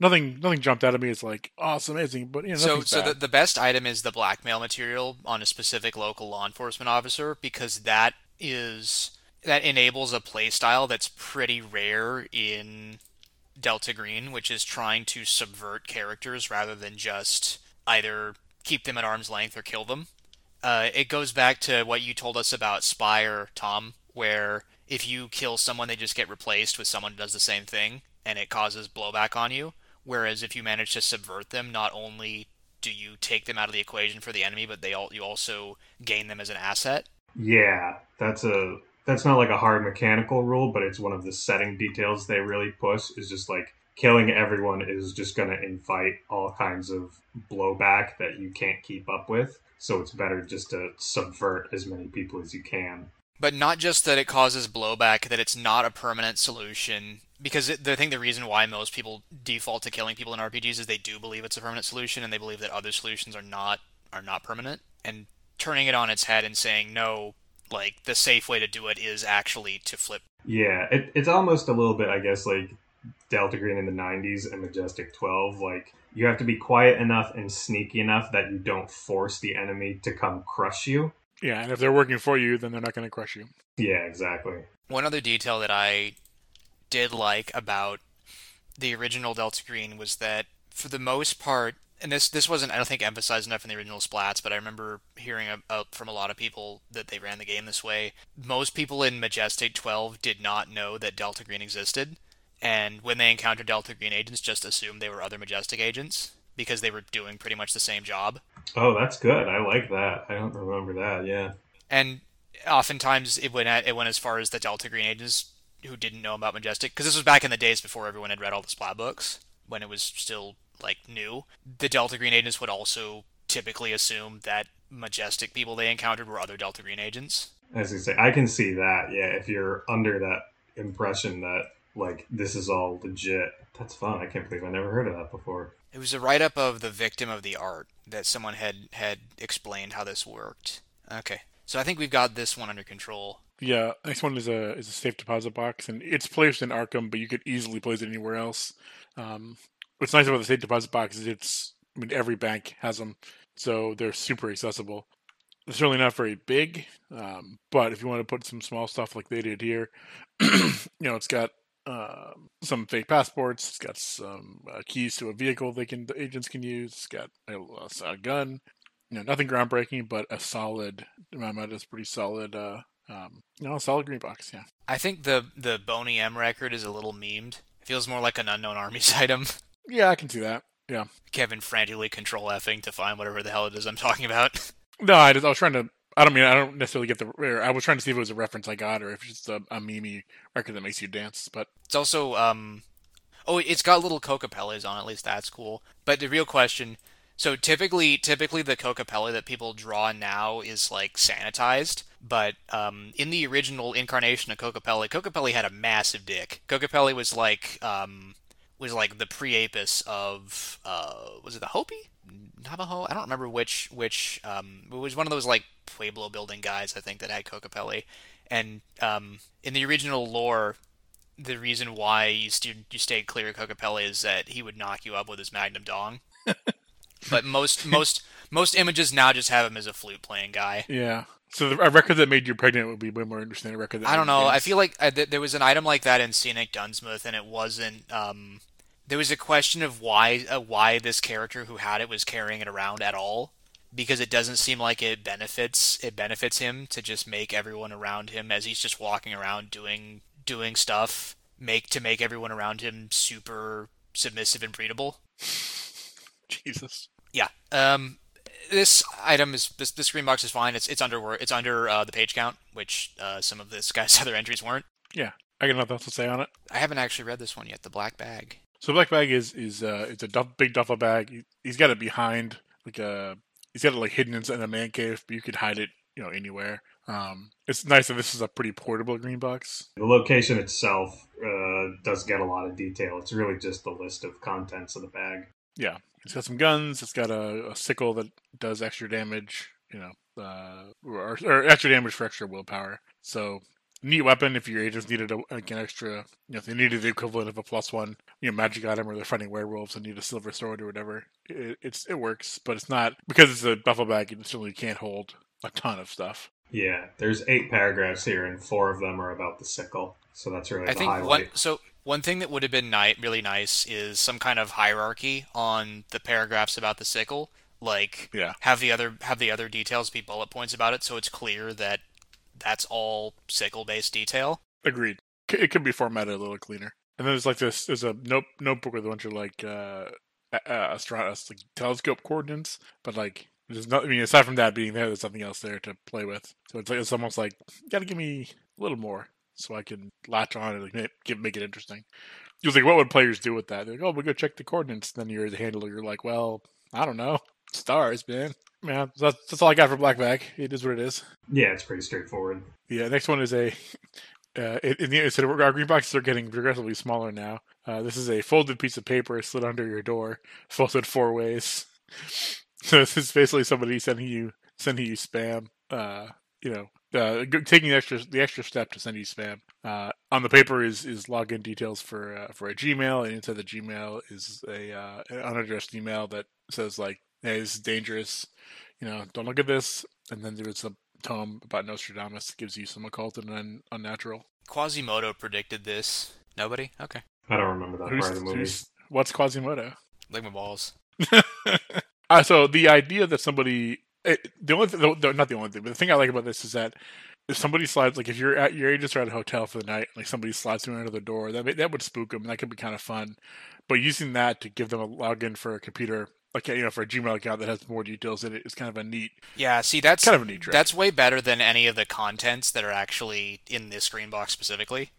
Nothing, nothing jumped out at me. It's like, oh, it's amazing, but you know, so so the, the best item is the blackmail material on a specific local law enforcement officer because that is that enables a playstyle that's pretty rare in Delta Green, which is trying to subvert characters rather than just either keep them at arm's length or kill them. Uh, it goes back to what you told us about Spire, Tom, where if you kill someone, they just get replaced with someone who does the same thing, and it causes blowback on you. Whereas if you manage to subvert them, not only do you take them out of the equation for the enemy, but they all you also gain them as an asset. Yeah, that's a that's not like a hard mechanical rule, but it's one of the setting details they really push. Is just like killing everyone is just going to invite all kinds of blowback that you can't keep up with. So it's better just to subvert as many people as you can. But not just that it causes blowback, that it's not a permanent solution. Because it, I think the reason why most people default to killing people in RPGs is they do believe it's a permanent solution, and they believe that other solutions are not are not permanent. And turning it on its head and saying no like the safe way to do it is actually to flip yeah it, it's almost a little bit i guess like delta green in the 90s and majestic 12 like you have to be quiet enough and sneaky enough that you don't force the enemy to come crush you. Yeah and if they're working for you then they're not going to crush you. Yeah exactly. One other detail that i did like about the original delta green was that for the most part and this this wasn't I don't think emphasized enough in the original splats, but I remember hearing a, from a lot of people that they ran the game this way. Most people in Majestic 12 did not know that Delta Green existed, and when they encountered Delta Green agents, just assumed they were other Majestic agents because they were doing pretty much the same job. Oh, that's good. I like that. I don't remember that. Yeah. And oftentimes it went at, it went as far as the Delta Green agents who didn't know about Majestic because this was back in the days before everyone had read all the splat books when it was still like new, the Delta Green agents would also typically assume that majestic people they encountered were other Delta Green agents. As you say, I can see that. Yeah, if you're under that impression that like this is all legit. That's fun. I can't believe I never heard of that before. It was a write up of the victim of the art that someone had had explained how this worked. Okay, so I think we've got this one under control. Yeah, next one is a is a safe deposit box, and it's placed in Arkham, but you could easily place it anywhere else. Um, what's nice about the safe deposit box is it's I mean every bank has them, so they're super accessible. They're certainly not very big, um, but if you want to put some small stuff like they did here, you know, it's got um, some fake passports. It's got some uh, keys to a vehicle they can the agents can use. It's got a, a gun. You know, nothing groundbreaking, but a solid. In my mind, is pretty solid. Uh, um, you know, a solid green box. Yeah. I think the the Boney M record is a little memed. It feels more like an unknown armies item. Yeah, I can see that. Yeah. Kevin frantically control effing to find whatever the hell it is I'm talking about. No, I, just, I was trying to. I don't mean I don't necessarily get the. I was trying to see if it was a reference I got or if it's just a, a meme record that makes you dance. But it's also um, oh, it's got little Kokopellis on. At least that's cool. But the real question. So typically, typically the Kokopelli that people draw now is like sanitized. But um, in the original incarnation of Kokopelli, Kokopelli had a massive dick. Kokopelli was like um, was like the Priapus of uh, was it the Hopi? Navajo? I don't remember which which um, it was one of those like Pueblo building guys I think that had Kokopelli. And um, in the original lore, the reason why you, st- you stayed clear of Kokopelli is that he would knock you up with his magnum dong. but most most most images now just have him as a flute playing guy. Yeah. So the, a record that made you pregnant would be way more interesting. A record that I don't know. I feel like uh, th- there was an item like that in Scenic Dunsmouth, and it wasn't. Um, there was a question of why uh, why this character who had it was carrying it around at all because it doesn't seem like it benefits it benefits him to just make everyone around him as he's just walking around doing doing stuff make to make everyone around him super submissive and breedable. Jesus. Yeah. Um this item is this this green box is fine. It's it's under it's under uh, the page count, which uh, some of this guy's other entries weren't. Yeah, I got nothing else to say on it. I haven't actually read this one yet. The black bag. So black bag is is uh, it's a duff, big duffel bag. He, he's got it behind like a he's got it like hidden in a man cave, but you could hide it you know anywhere. Um, it's nice that this is a pretty portable green box. The location itself uh, does get a lot of detail. It's really just the list of contents of the bag. Yeah, it's got some guns. It's got a, a sickle that does extra damage. You know, uh, or, or extra damage for extra willpower. So neat weapon if your agents needed a, like an extra, you know, if they needed the equivalent of a plus one, you know, magic item, or they're fighting werewolves and need a silver sword or whatever. It, it's it works, but it's not because it's a duffel bag. It certainly can't hold a ton of stuff. Yeah, there's eight paragraphs here, and four of them are about the sickle. So that's really I the think highlight. one so one thing that would have been ni- really nice is some kind of hierarchy on the paragraphs about the sickle. Like Yeah. have the other have the other details be bullet points about it, so it's clear that that's all sickle based detail. Agreed. It could be formatted a little cleaner. And then there's like this. There's a note notebook with a bunch of like uh, uh, like telescope coordinates, but like there's not. I mean, aside from that being there, there's nothing else there to play with. So it's like it's almost like you got to give me a little more so I can latch on and like, make, make it interesting. It was like, what would players do with that? They're like, oh, we go check the coordinates. Then you're the handler. You're like, well, I don't know. Stars, man. Man, that's, that's all I got for Black Bag. It is what it is. yeah, it's pretty straightforward. Yeah, next one is a. Uh, in in the instead of our green boxes are getting progressively smaller now. Uh, this is a folded piece of paper slid under your door, folded four ways. So this is basically somebody sending you sending you spam. Uh, you know, uh, g- taking the extra the extra step to send you spam. Uh, on the paper is is login details for uh, for a Gmail, and inside the Gmail is a uh, an unaddressed email that says like, "Hey, this is dangerous. You know, don't look at this." And then there's a tome about Nostradamus that gives you some occult and un- unnatural. Quasimodo predicted this. Nobody? Okay. I don't remember that Who's, part of the movie. what's Quasimodo? Lick my balls. uh, so the idea that somebody, it, the only thing, the, not the only thing, but the thing I like about this is that if somebody slides, like if you're at your agents are at a hotel for the night, like somebody slides through under the door, that that would spook them. That could be kind of fun. But using that to give them a login for a computer, like you know, for a Gmail account that has more details in it, is kind of a neat, Yeah, see that's kind of a neat trick. that's way better than any of the contents that are actually in this green box specifically.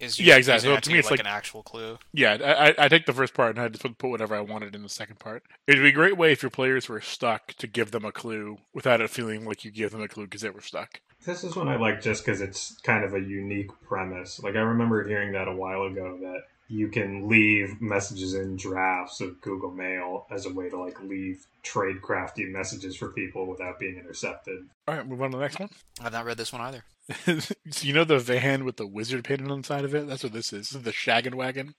Is Yeah, exactly. using So to to me, it's like, like- an actual clue. Yeah, I, I, I take the first part and I just put, put whatever I wanted in the second part. It'd be a great way if your players were stuck to give them a clue without it feeling like you give them a clue because they were stuck. This is one I like just because it's kind of a unique premise. Like I remember hearing that a while ago that you can leave messages in drafts of Google Mail as a way to like leave trade crafty messages for people without being intercepted. All right, move on to the next one. I've not read this one either. so you know the van with the wizard painted on the side of it? That's what this is. This is the Shaggin' Wagon.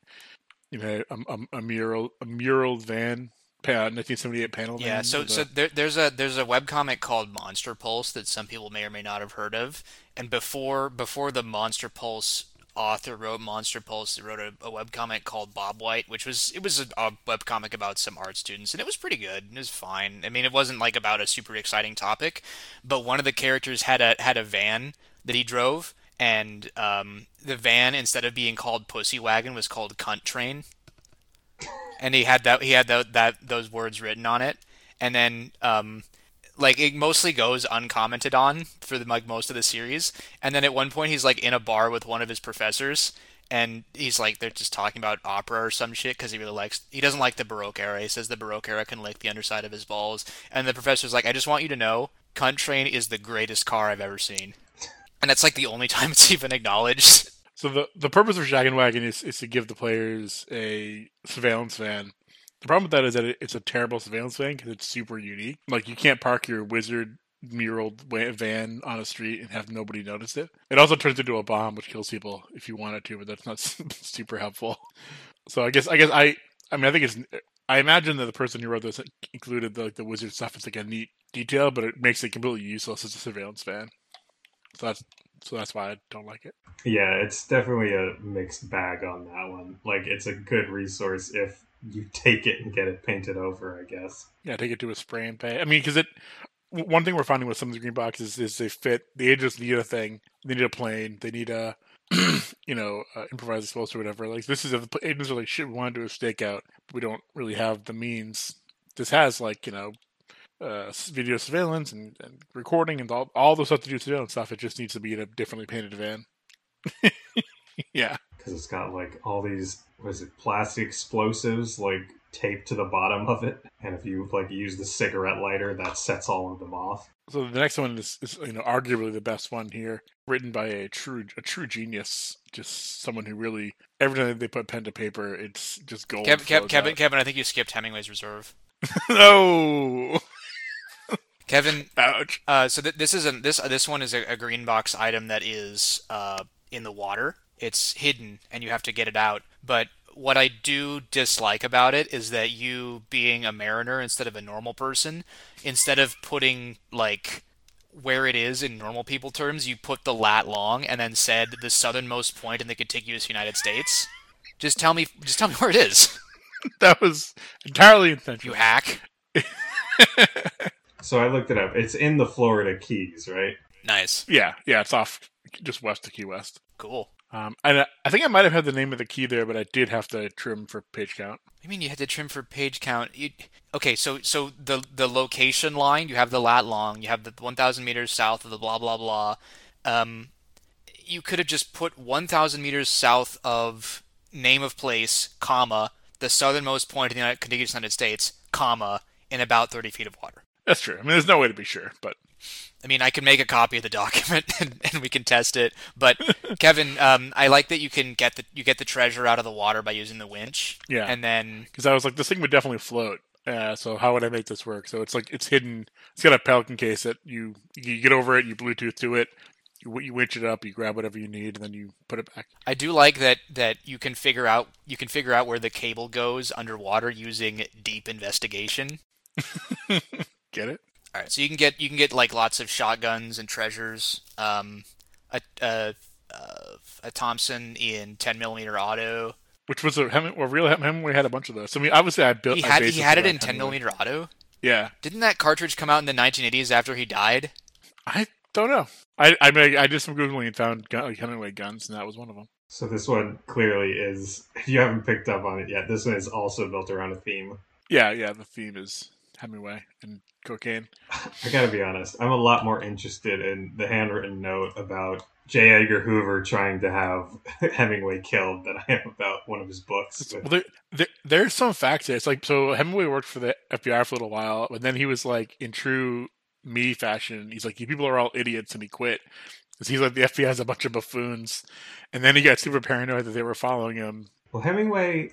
You know, a, a, a mural, a mural van, pa- 1978 panel. Yeah, so with so a- there, there's a there's a webcomic called Monster Pulse that some people may or may not have heard of. And before before the Monster Pulse author wrote Monster Pulse, he wrote a, a webcomic called Bob White, which was it was a, a webcomic about some art students, and it was pretty good. It was fine. I mean, it wasn't like about a super exciting topic, but one of the characters had a had a van that he drove, and um, the van instead of being called Pussy Wagon was called Cunt Train and he had that he had that, that those words written on it and then um like it mostly goes uncommented on for the, like most of the series. And then at one point he's like in a bar with one of his professors and he's like they're just talking about opera or some shit because he really likes he doesn't like the baroque era. He says the baroque era can lick the underside of his balls. And the professor's like i just want you to know cunt train is the greatest car i've ever seen. And that's like the only time it's even acknowledged. So the the purpose of Shaggin' Wagon is, is to give the players a surveillance van. The problem with that is that it, it's a terrible surveillance van because it's super unique. Like you can't park your wizard mural van on a street and have nobody notice it. It also turns into a bomb which kills people if you want it to, but that's not super helpful. So I guess I guess I I mean I think it's I imagine that the person who wrote this included the, like the wizard stuff as like a neat detail, but it makes it completely useless as a surveillance van. So that's so that's why I don't like it. Yeah, it's definitely a mixed bag on that one. Like it's a good resource if you take it and get it painted over, I guess. Yeah, take it to a spray and pay. I mean, because it. One thing we're finding with some of the green boxes is they fit. The agents need a thing. They need a plane. They need a, you know, uh, improvised explosive or whatever. Like this is if the agents are like, shit, we want to do a stakeout, we don't really have the means. This has like you know, uh, video surveillance and, and recording and all all the stuff to do surveillance stuff. It just needs to be in a differently painted van. yeah, Because it's got like all these, what is it, plastic explosives like taped to the bottom of it. And if you like use the cigarette lighter, that sets all of them off. So the next one is, is you know arguably the best one here, written by a true a true genius, just someone who really every time they put pen to paper, it's just gold. Kev, Kev, Kevin, out. Kevin, I think you skipped Hemingway's Reserve. no, Kevin, ouch. uh, so th- this is a, this this one is a, a green box item that is uh, in the water. It's hidden, and you have to get it out. But what I do dislike about it is that you, being a mariner instead of a normal person, instead of putting like where it is in normal people terms, you put the lat long and then said the southernmost point in the contiguous United States. Just tell me, just tell me where it is. That was entirely You hack. So I looked it up. It's in the Florida Keys, right? Nice. yeah, yeah, it's off just west of Key West. Cool. Um, and I, I think I might have had the name of the key there, but I did have to trim for page count. I mean, you had to trim for page count. You, okay, so so the the location line, you have the lat long, you have the 1,000 meters south of the blah blah blah. Um, you could have just put 1,000 meters south of name of place, comma the southernmost point in the United, contiguous United States, comma in about 30 feet of water. That's true. I mean, there's no way to be sure, but I mean, I can make a copy of the document and, and we can test it. But Kevin, um, I like that you can get the you get the treasure out of the water by using the winch. Yeah. And then because I was like, this thing would definitely float. Uh, so how would I make this work? So it's like it's hidden. It's got a Pelican case that you you get over it, you Bluetooth to it, you, you winch it up, you grab whatever you need, and then you put it back. I do like that that you can figure out you can figure out where the cable goes underwater using deep investigation. Get it? All right, so you can get you can get like lots of shotguns and treasures. Um, a a, a, a Thompson in 10 millimeter auto. Which was a Hem- well, real Hem- Hemingway had a bunch of those. So I mean, obviously I built. He I had based he had it in 10 millimeter auto. Yeah, Didn't that cartridge come out in the 1980s after he died? I don't know. I I mean, I did some googling and found gun, like Hemingway guns, and that was one of them. So this one clearly is, if you haven't picked up on it yet, this one is also built around a theme. Yeah, yeah. The theme is Hemingway and cocaine. I gotta be honest, I'm a lot more interested in the handwritten note about J. Edgar Hoover trying to have Hemingway killed than I am about one of his books. Well, there, there, there's some facts there. It's like so Hemingway worked for the FBI for a little while, but then he was like in true me fashion. He's like, "You people are all idiots," and he quit. Because he's like, the FBI has a bunch of buffoons, and then he got super paranoid that they were following him. Well, Hemingway,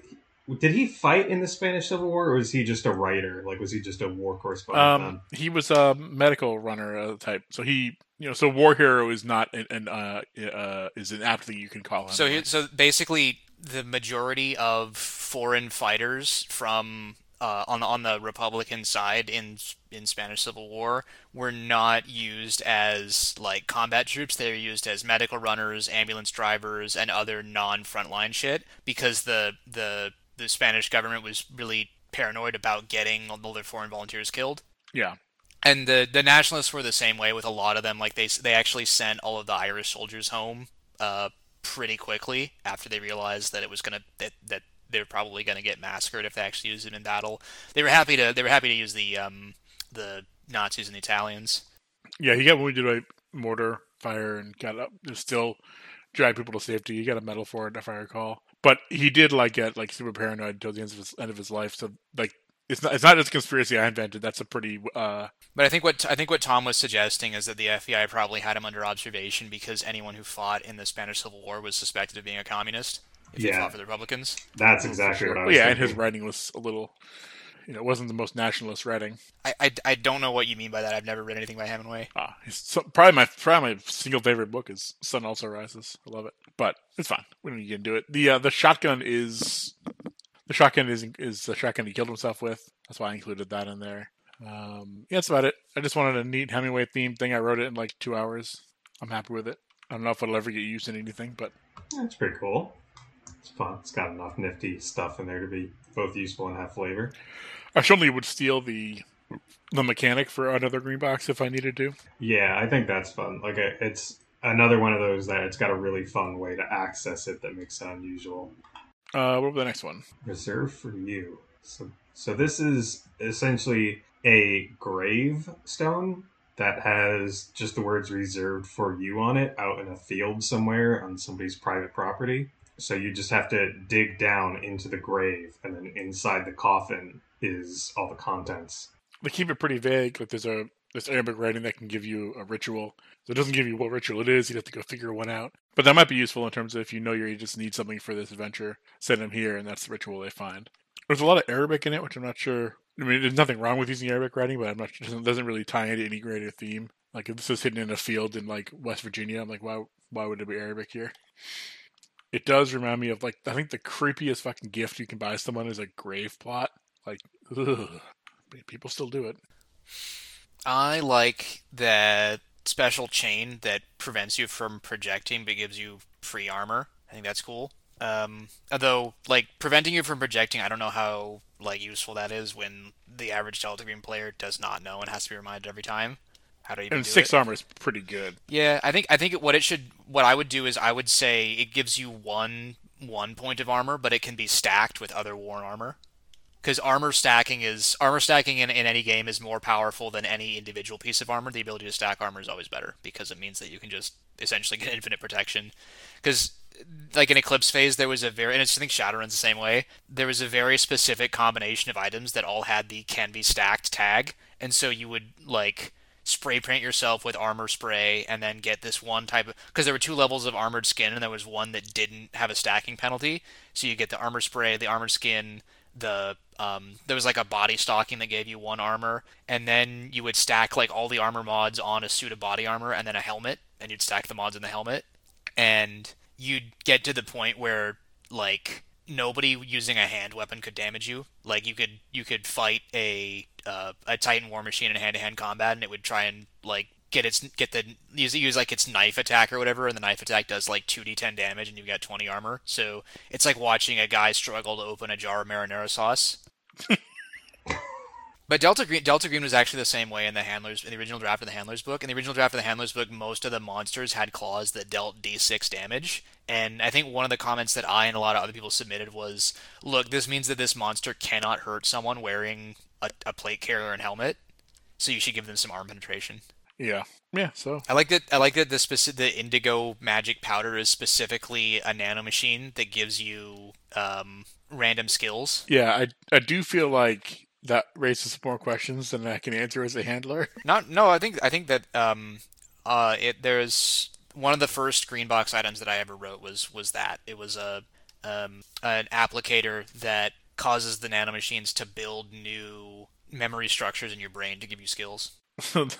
did he fight in the Spanish Civil War, or was he just a writer? Like, was he just a war correspondent? Um, he was a medical runner uh, type, so he, you know, so war hero is not an, an uh, uh, is an apt thing you can call him. So he, so basically, the majority of foreign fighters from uh, on on the Republican side in in Spanish Civil War were not used as like combat troops. They were used as medical runners, ambulance drivers, and other non frontline shit because the the the Spanish government was really paranoid about getting all their foreign volunteers killed. yeah, And the the nationalists were the same way with a lot of them. Like they they actually sent all of the Irish soldiers home uh, pretty quickly after they realized that it was gonna that that they were probably gonna get massacred if they actually used it in battle. They were happy to they were happy to use the um the Nazis and the Italians. yeah, he got wounded by mortar fire and got up. Still drag people to safety. He got a medal for it, if I recall. But he did like get like super paranoid until the end of his end of his life. So like, it's not it's not just conspiracy I invented. That's a pretty uh But I think what I think what Tom was suggesting is that the FBI probably had him under observation because anyone who fought in the Spanish Civil War was suspected of being a communist if they Yeah. fought for the Republicans. That's exactly what I Well, was yeah, and his writing was a little, you know, it wasn't the most nationalist writing. I, I, I don't know what you mean by that. I've never read anything by Hemingway. Ah, he's so, probably my probably my single favorite book is Sun Also Rises. I love it, but it's fine. We don't need to get into it. The uh, the shotgun is the shotgun is is the shotgun he killed himself with. That's why I included that in there. Um, yeah, that's about it. I just wanted a neat Hemingway theme thing. I wrote it in like two hours. I'm happy with it. I don't know if it'll ever get used in anything, but That's pretty cool. It's fun. It's got enough nifty stuff in there to be both useful and have flavor. I certainly would steal the the mechanic for another green box if I needed to. Yeah, I think that's fun. Like, it's another one of those that it's got a really fun way to access it that makes it unusual. Uh, what about the next one? Reserved for you. So, so this is essentially a gravestone that has just the words reserved for you on it out in a field somewhere on somebody's private property. So you just have to dig down into the grave, and then inside the coffin is all the contents. they keep it pretty vague. Like there's a this Arabic writing that can give you a ritual. So it doesn't give you what ritual it is. You'd have to go figure one out. But that might be useful in terms of if you know your just need something for this adventure, send them here, and that's the ritual they find. There's a lot of Arabic in it, which I'm not sure. I mean, there's nothing wrong with using Arabic writing, but I'm not. It doesn't, doesn't really tie into any greater theme. Like if this is hidden in a field in like West Virginia, I'm like, why? Why would it be Arabic here? It does remind me of like I think the creepiest fucking gift you can buy someone is a grave plot. Like, ugh. People still do it. I like that special chain that prevents you from projecting but gives you free armor. I think that's cool. Um, although, like preventing you from projecting, I don't know how like useful that is when the average Delta Green player does not know and has to be reminded every time how to even And six it. armor is pretty good. Yeah, I think I think what it should what I would do is I would say it gives you one one point of armor, but it can be stacked with other worn armor. Because armor stacking is armor stacking in, in any game is more powerful than any individual piece of armor. The ability to stack armor is always better because it means that you can just essentially get infinite protection. Because like in Eclipse phase, there was a very and it's, I think Shadowrun's the same way. There was a very specific combination of items that all had the can be stacked tag, and so you would like spray paint yourself with armor spray and then get this one type of because there were two levels of armored skin and there was one that didn't have a stacking penalty so you get the armor spray the armored skin the um, there was like a body stocking that gave you one armor and then you would stack like all the armor mods on a suit of body armor and then a helmet and you'd stack the mods in the helmet and you'd get to the point where like nobody using a hand weapon could damage you. Like you could you could fight a uh, a Titan war machine in hand to hand combat, and it would try and like get its get the use use like its knife attack or whatever, and the knife attack does like two d10 damage, and you've got 20 armor. So it's like watching a guy struggle to open a jar of marinara sauce. But Delta Green, Delta Green was actually the same way in the handlers in the original draft of the handlers book. In the original draft of the handlers book, most of the monsters had claws that dealt D6 damage. And I think one of the comments that I and a lot of other people submitted was, "Look, this means that this monster cannot hurt someone wearing a, a plate carrier and helmet, so you should give them some arm penetration." Yeah, yeah. So I like that. I like that the specific the indigo magic powder is specifically a nanomachine that gives you um, random skills. yeah, I I do feel like that raises more questions than I can answer as a handler. Not no, I think I think that um uh it there's one of the first green box items that I ever wrote was was that it was a um an applicator that causes the nanomachines to build new memory structures in your brain to give you skills. and,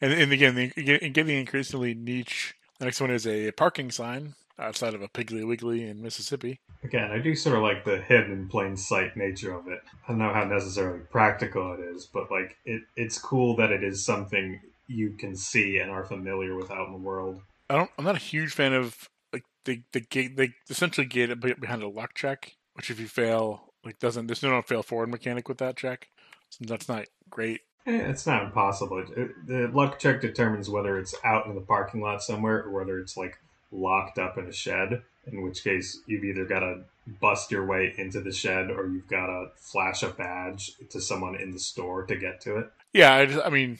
and again, the, getting increasingly niche. The next one is a parking sign outside of a Piggly Wiggly in Mississippi. Again, I do sort of like the hidden in plain sight nature of it. I don't know how necessarily practical it is, but like it, it's cool that it is something you can see and are familiar with out in the world. I don't. I'm not a huge fan of like the the gate. They essentially gate it behind a luck check, which if you fail, like doesn't there's no fail forward mechanic with that check. So that's not great. Eh, it's not impossible. It, the luck check determines whether it's out in the parking lot somewhere or whether it's like locked up in a shed. In which case, you've either got to bust your way into the shed or you've got to flash a badge to someone in the store to get to it. Yeah, I, just, I mean,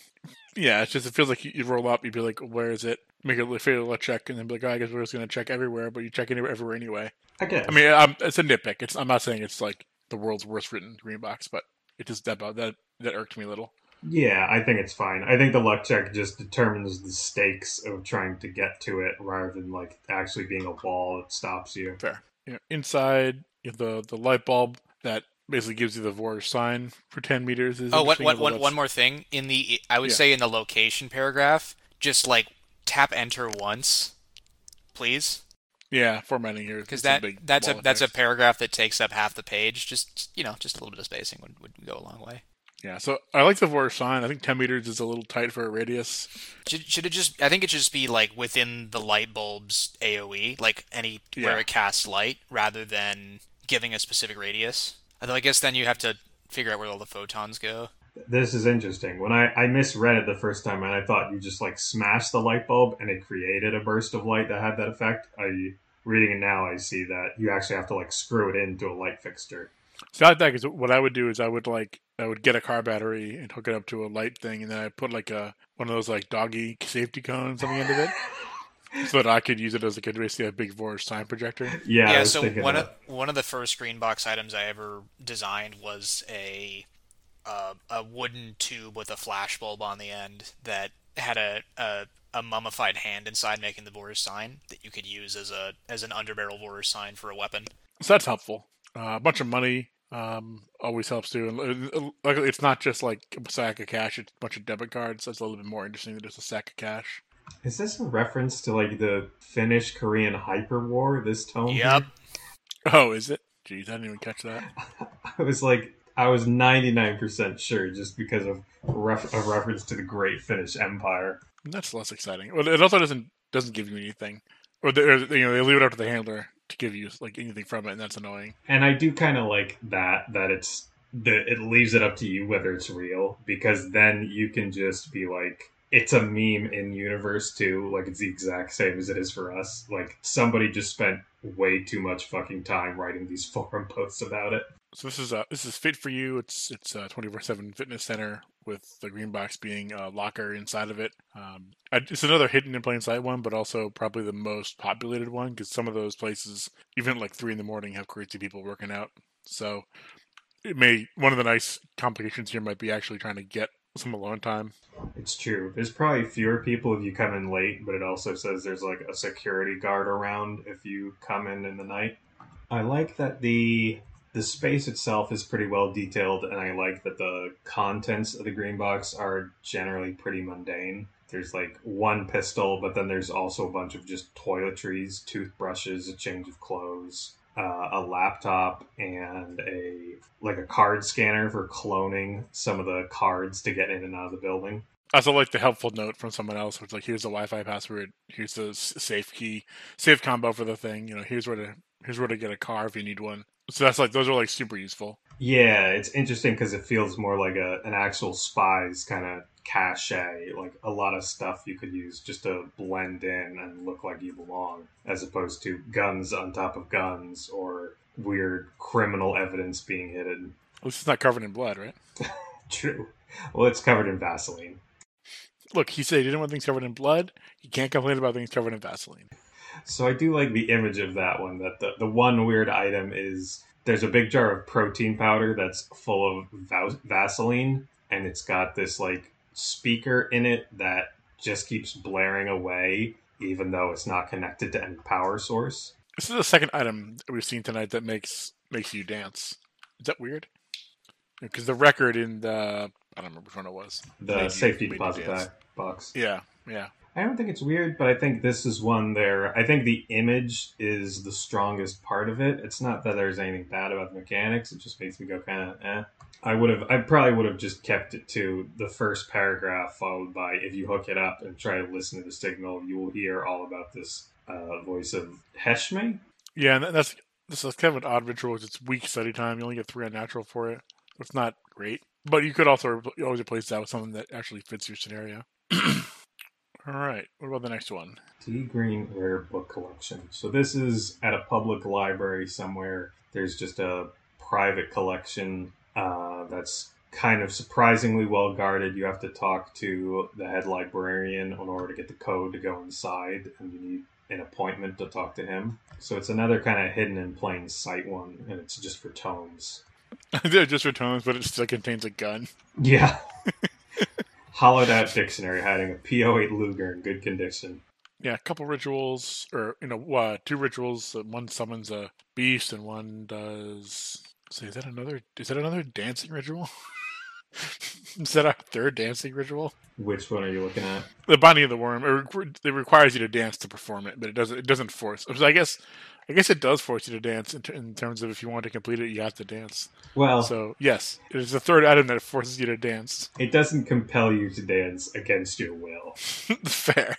yeah, it's just it feels like you, you roll up, you'd be like, "Where is it?" Make a fatal luck check, and then be like, oh, "I guess we're just going to check everywhere," but you check anywhere, everywhere anyway. I guess. I mean, I'm, it's a nitpick. It's I'm not saying it's like the world's worst written green box, but it just that that that irked me a little. Yeah, I think it's fine. I think the luck check just determines the stakes of trying to get to it rather than like actually being a wall that stops you. Fair. You know, inside you know, the the light bulb that basically gives you the Vor sign for 10 meters. Is oh, what, what, one, one more thing. In the, I would yeah. say in the location paragraph, just like tap enter once, please. Yeah, formatting here because that that's a that's a paragraph that takes up half the page. Just you know, just a little bit of spacing would, would go a long way. Yeah, so I like the four sign. I think 10 meters is a little tight for a radius. Should, should it just? I think it should just be like within the light bulb's AOE, like any yeah. where it casts light, rather than giving a specific radius. Although I guess then you have to figure out where all the photons go. This is interesting. When I, I misread it the first time and I thought you just like smashed the light bulb and it created a burst of light that had that effect. I reading it now I see that you actually have to like screw it into a light fixture. So I think what I would do is I would like I would get a car battery and hook it up to a light thing and then I put like a one of those like doggy safety cones on the end of it. so that I could use it as like a basically a big Vor's time projector. Yeah. Yeah. So one of one of the first green box items I ever designed was a uh, a wooden tube with a flash bulb on the end that had a, a a mummified hand inside, making the Vor's sign that you could use as a as an underbarrel Vor's sign for a weapon. So that's helpful. Uh, a bunch of money um, always helps too. And luckily, it's not just like a sack of cash; it's a bunch of debit cards. That's a little bit more interesting than just a sack of cash. Is this a reference to like the Finnish Korean hyper war? This tone. Yep. Here? Oh, is it? Jeez, I didn't even catch that. I was like, I was ninety nine percent sure just because of ref- a reference to the Great Finnish Empire. That's less exciting. Well, it also doesn't doesn't give you anything, or, they, or you know they leave it up to the handler to give you like anything from it, and that's annoying. And I do kind of like that that it's that it leaves it up to you whether it's real because then you can just be like it's a meme in universe too. Like it's the exact same as it is for us. Like somebody just spent way too much fucking time writing these forum posts about it. So this is uh this is fit for you. It's it's a twenty four seven fitness center with the green box being a locker inside of it. Um, it's another hidden in plain sight one, but also probably the most populated one because some of those places, even like three in the morning, have crazy people working out. So it may one of the nice complications here might be actually trying to get some alone time. It's true. There's probably fewer people if you come in late, but it also says there's like a security guard around if you come in in the night. I like that the the space itself is pretty well detailed, and I like that the contents of the green box are generally pretty mundane. There's like one pistol, but then there's also a bunch of just toiletries, toothbrushes, a change of clothes, uh, a laptop and a like a card scanner for cloning some of the cards to get in and out of the building. I also like the helpful note from someone else, which like here's the Wi-Fi password, here's the safe key, safe combo for the thing. You know, here's where to here's where to get a car if you need one. So that's like those are like super useful. Yeah, it's interesting because it feels more like a an actual spy's kind of cache, like a lot of stuff you could use just to blend in and look like you belong, as opposed to guns on top of guns or weird criminal evidence being hidden. Least it's not covered in blood, right? True. Well, it's covered in Vaseline. Look, he said he didn't want things covered in blood. You can't complain about things covered in Vaseline. So I do like the image of that one. That the, the one weird item is there's a big jar of protein powder that's full of va- Vaseline, and it's got this like speaker in it that just keeps blaring away, even though it's not connected to any power source. This is the second item that we've seen tonight that makes makes you dance. Is that weird? Because the record in the I don't remember which one it was. The safety deposit box. Yeah, yeah. I don't think it's weird, but I think this is one there. I think the image is the strongest part of it. It's not that there's anything bad about the mechanics. It just makes me go kind of eh. I would have, I probably would have just kept it to the first paragraph, followed by if you hook it up and try to listen to the signal, you will hear all about this uh, voice of Heshme. Yeah, and that's this is kind of an odd ritual. It's weak study time. You only get three unnatural for it. It's not great, but you could also always replace that with something that actually fits your scenario. All right. What about the next one? T. Green Rare Book Collection. So this is at a public library somewhere. There's just a private collection uh, that's kind of surprisingly well guarded. You have to talk to the head librarian in order to get the code to go inside, and you need an appointment to talk to him. So it's another kind of hidden in plain sight one, and it's just for tones. They're just for tones, but it still contains a gun. Yeah. Hollowed out dictionary hiding a P08 Luger in good condition. Yeah, a couple rituals, or you know, uh, two rituals. One summons a beast, and one does. So is that another? Is that another dancing ritual? is that our third dancing ritual? Which one are you looking at? The binding of the worm. It, requ- it requires you to dance to perform it, but it doesn't. It doesn't force. So I guess. I guess it does force you to dance in, ter- in terms of if you want to complete it, you have to dance. Well, So yes, it is the third item that forces you to dance. It doesn't compel you to dance against your will. Fair.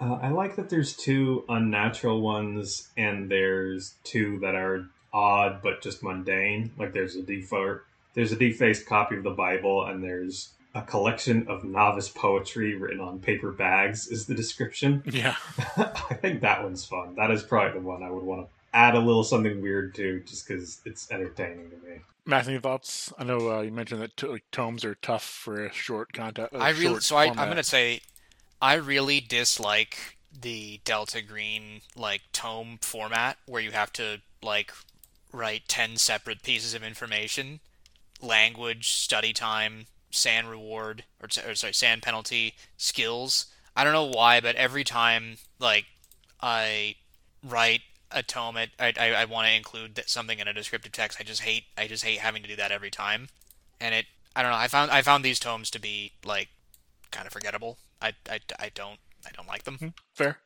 Uh, I like that there's two unnatural ones and there's two that are odd but just mundane. Like there's a defa- there's a defaced copy of the Bible and there's a collection of novice poetry written on paper bags is the description. Yeah. I think that one's fun. That is probably the one I would want to add a little something weird to just because it's entertaining to me. Matt, any thoughts? I know uh, you mentioned that t- like, tomes are tough for a short content. I really so I, I'm gonna say I really dislike the Delta Green like tome format where you have to like write ten separate pieces of information, language, study time, SAN reward or, or sorry SAN penalty, skills. I don't know why, but every time like I write a tome, it, I I, I want to include something in a descriptive text. I just hate I just hate having to do that every time, and it I don't know. I found I found these tomes to be like kind of forgettable. I, I, I don't I don't like them. Fair.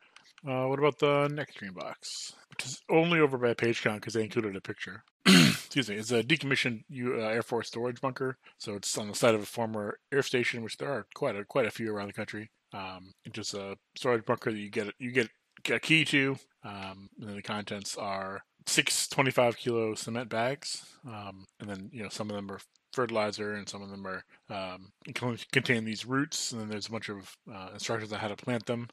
Uh, what about the next green box, which is only over by page count because they included a picture? Excuse me. It's a decommissioned uh, Air Force storage bunker, so it's on the site of a former air station, which there are quite a quite a few around the country. Um, it's just a storage bunker that you get you get a key to, um, and then the contents are six 25 kilo cement bags, um, and then you know some of them are fertilizer and some of them are um, con- contain these roots, and then there's a bunch of uh, instructions on how to plant them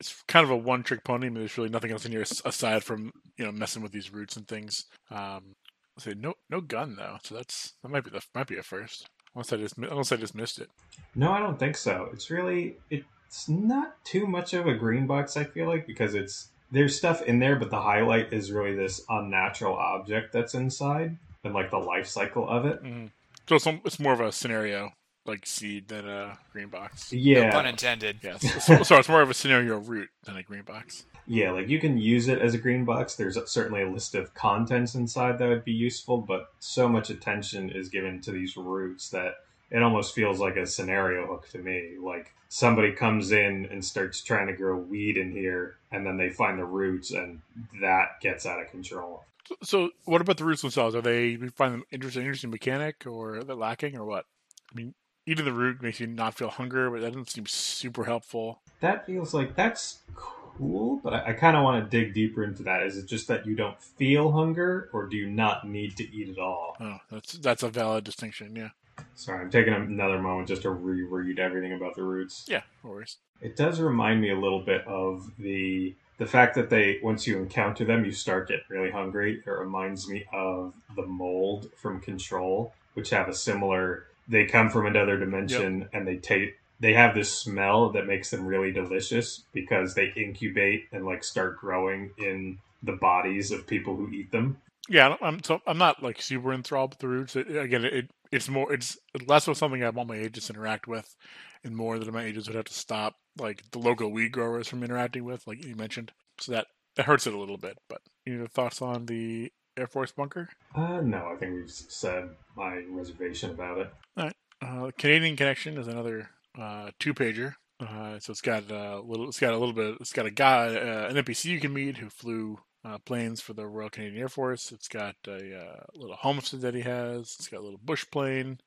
it's kind of a one trick pony. I mean, there's really nothing else in here aside from you know messing with these roots and things. Um, let's say no no gun though, so that's that might be the might be a first. Unless I just unless I just missed it. No, I don't think so. It's really it's not too much of a green box. I feel like because it's there's stuff in there, but the highlight is really this unnatural object that's inside and like the life cycle of it. Mm. So it's, it's more of a scenario like seed than a green box. Yeah, No pun intended. Yes. so, so it's more of a scenario root than a green box. Yeah, like you can use it as a green box. There's certainly a list of contents inside that would be useful, but so much attention is given to these roots that it almost feels like a scenario hook to me. Like somebody comes in and starts trying to grow weed in here, and then they find the roots, and that gets out of control. So, so what about the roots themselves? Are they you find them interesting, interesting mechanic, or are they lacking, or what? I mean, eating the root makes you not feel hunger, but that doesn't seem super helpful. That feels like that's cool, but I, I kind of want to dig deeper into that. Is it just that you don't feel hunger, or do you not need to eat at all? Oh, that's that's a valid distinction. Yeah. Sorry, I'm taking another moment just to reread everything about the roots. Yeah. No worries. It does remind me a little bit of the the fact that they once you encounter them, you start getting really hungry. It reminds me of the mold from Control, which have a similar. They come from another dimension and they take they have this smell that makes them really delicious because they incubate and like start growing in the bodies of people who eat them. Yeah, I'm so I'm not like super enthralled with the roots. It, again, it it's more it's less of something I want my agents to interact with, and more that my agents would have to stop like the local weed growers from interacting with, like you mentioned. So that that hurts it a little bit. But any other thoughts on the Air Force bunker? Uh, no, I think we've said my reservation about it. All right. Uh, Canadian Connection is another uh, two pager. Uh, so it's got a little. It's got a little bit. It's got a guy, uh, an NPC you can meet who flew uh, planes for the Royal Canadian Air Force. It's got a uh, little homestead that he has. It's got a little bush plane.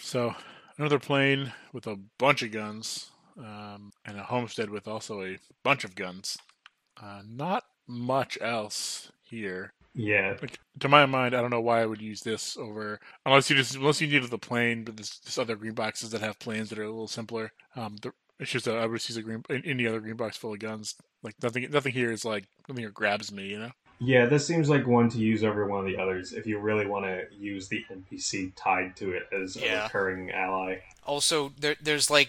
So another plane with a bunch of guns, um, and a homestead with also a bunch of guns. Uh, not much else here. Yeah, Like to my mind, I don't know why I would use this over unless you just unless you needed the plane, but there's just other green boxes that have planes that are a little simpler. Um, the, it's just a, I would just use a green any other green box full of guns. Like nothing, nothing here is like nothing here grabs me, you know. yeah. This seems like one to use over one of the others if you really want to use the NPC tied to it as a Yeah. recurring ally. Also, there, there's like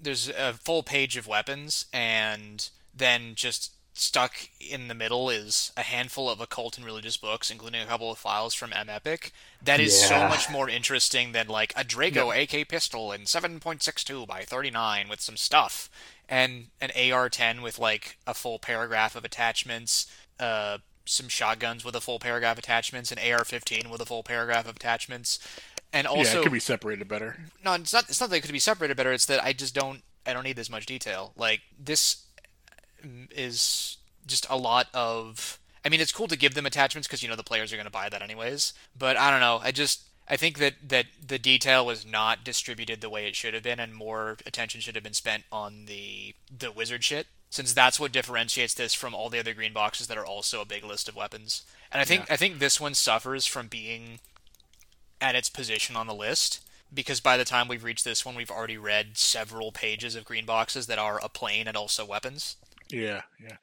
there's a full page of weapons, and then just stuck in the middle is a handful of occult and religious books, including a couple of files from M Epic. That is so much more interesting than like a Draco AK pistol in 7.62 by 39 with some stuff, and an AR-10 with like a full paragraph of attachments. Uh, some shotguns with a full paragraph attachments, an AR-15 with a full paragraph of attachments, and also yeah, it could be separated better. no, it's not. It's not that it could be separated better. It's that I just don't. I don't need this much detail. Like this is just a lot of. I mean, it's cool to give them attachments because you know the players are going to buy that anyways. But I don't know. I just I think that that the detail was not distributed the way it should have been, and more attention should have been spent on the the wizard shit. Since that's what differentiates this from all the other green boxes that are also a big list of weapons, and I think I think this one suffers from being at its position on the list because by the time we've reached this one, we've already read several pages of green boxes that are a plane and also weapons. Yeah, yeah.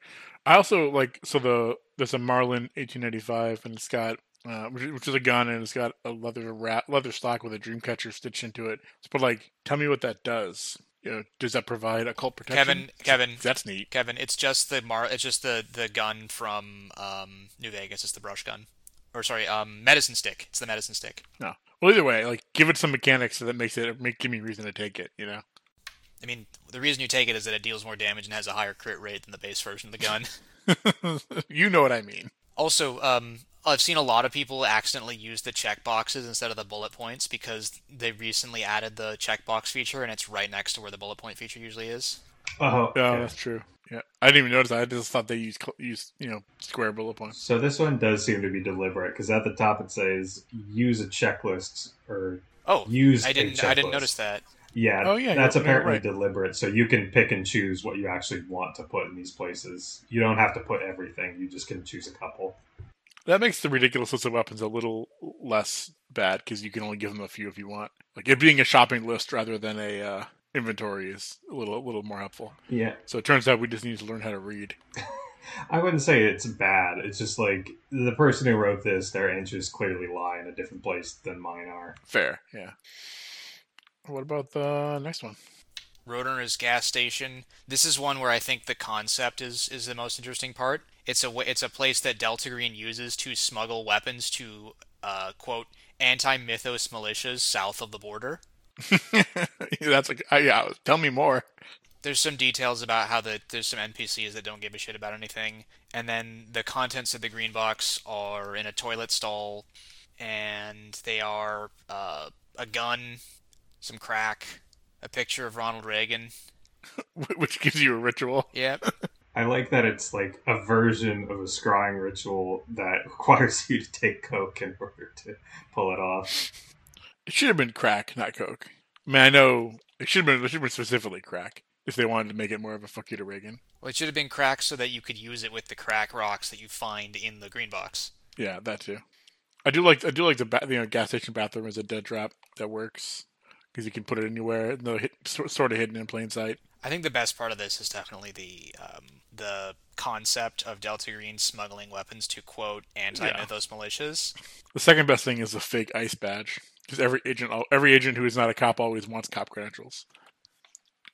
I also like so the there's a Marlin 1895 and it's got uh, which, is- which is a gun and it's got a leather wrap, leather stock with a dream catcher stitched into it. But like, tell me what that does. You know, does that provide occult protection? Kevin, Kevin, that's neat. Kevin, it's just the mar. It's just the the gun from um, New Vegas. It's the brush gun, or sorry, um, medicine stick. It's the medicine stick. No, well either way, like give it some mechanics so that makes it make give me reason to take it. You know. I mean, the reason you take it is that it deals more damage and has a higher crit rate than the base version of the gun. you know what I mean. Also, um, I've seen a lot of people accidentally use the checkboxes instead of the bullet points because they recently added the checkbox feature and it's right next to where the bullet point feature usually is. Oh, Yeah, okay. that's true. Yeah, I didn't even notice. that. I just thought they used cl- used you know square bullet points. So this one does seem to be deliberate because at the top it says use a checklist or Oh, use. I a didn't. I didn't notice that. Yeah, Oh, yeah, that's apparently right. deliberate. So you can pick and choose what you actually want to put in these places. You don't have to put everything. You just can choose a couple. That makes the ridiculous list of weapons a little less bad because you can only give them a few if you want. Like it being a shopping list rather than a uh, inventory is a little a little more helpful. Yeah, So it turns out we just need to learn how to read. I wouldn't say it's bad. It's just like the person who wrote this, their answers clearly lie in a different place than mine are. Fair, yeah. What about the next one? Roadrunner's gas station. This is one where I think the concept is is the most interesting part. It's a it's a place that Delta Green uses to smuggle weapons to uh, quote anti mythos militias south of the border. That's like uh, yeah. Tell me more. There's some details about how the there's some NPCs that don't give a shit about anything, and then the contents of the green box are in a toilet stall, and they are uh, a gun, some crack, a picture of Ronald Reagan. Which gives you a ritual. Yep. I like that it's like a version of a scrying ritual that requires you to take coke in order to pull it off. It should have been crack, not coke. I mean, I know it should have been. It should have been specifically crack if they wanted to make it more of a fuck you to Reagan. Well, it should have been crack so that you could use it with the crack rocks that you find in the green box. Yeah, that too. I do like I do like the ba- you know gas station bathroom as a dead drop that works because you can put it anywhere. No, hit, sort of hidden in plain sight. I think the best part of this is definitely the um, the concept of Delta Green smuggling weapons to quote anti-mythos militias. The second best thing is the fake ice badge because every agent every agent who is not a cop always wants cop credentials.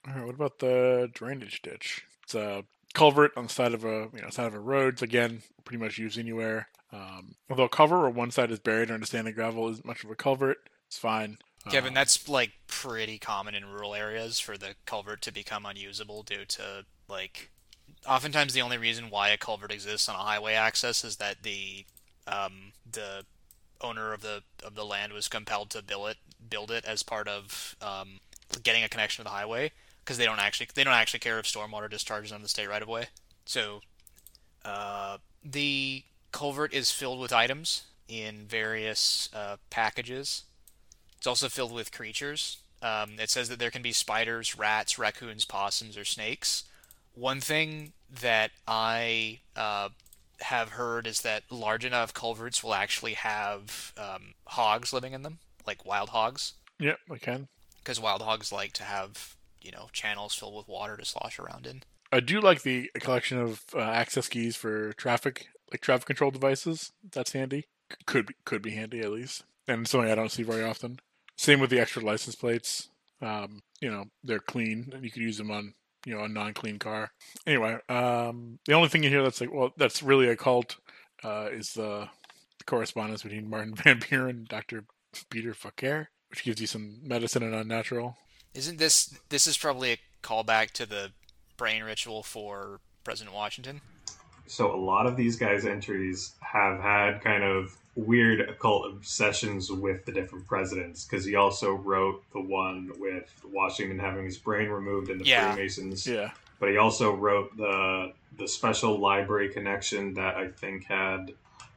All right, what about the drainage ditch? It's a culvert on the side of a you know side of a road. It's, again, pretty much used anywhere. Um, although a culvert where one side is buried under sand and gravel isn't much of a culvert. It's fine. Kevin, Um, that's like pretty common in rural areas for the culvert to become unusable due to like oftentimes the only reason why a culvert exists on a highway access is that the um, the owner of the of the land was compelled to build it build it as part of um, getting a connection to the highway because they don't actually they don't actually care if stormwater discharges on the state right of way. So uh, the culvert is filled with items in various uh, packages. It's also filled with creatures. Um, it says that there can be spiders, rats, raccoons, possums, or snakes. One thing that I uh, have heard is that large enough culverts will actually have um, hogs living in them, like wild hogs, Yep, I can. because wild hogs like to have you know channels filled with water to slosh around in. I do like the collection of uh, access keys for traffic, like traffic control devices. That's handy. Could be could be handy at least, and something I don't see very often. Same with the extra license plates. Um, you know, they're clean, and you could use them on you know a non-clean car. Anyway, um, the only thing in here that's like, well, that's really a cult uh, is the correspondence between Martin Van Buren and Dr. Peter Faker, which gives you some medicine and unnatural. Isn't this this is probably a callback to the brain ritual for President Washington? So a lot of these guys' entries have had kind of weird occult obsessions with the different presidents because he also wrote the one with Washington having his brain removed and the Yeah. Freemasons. Yeah, But he also wrote the the special library connection that I think had.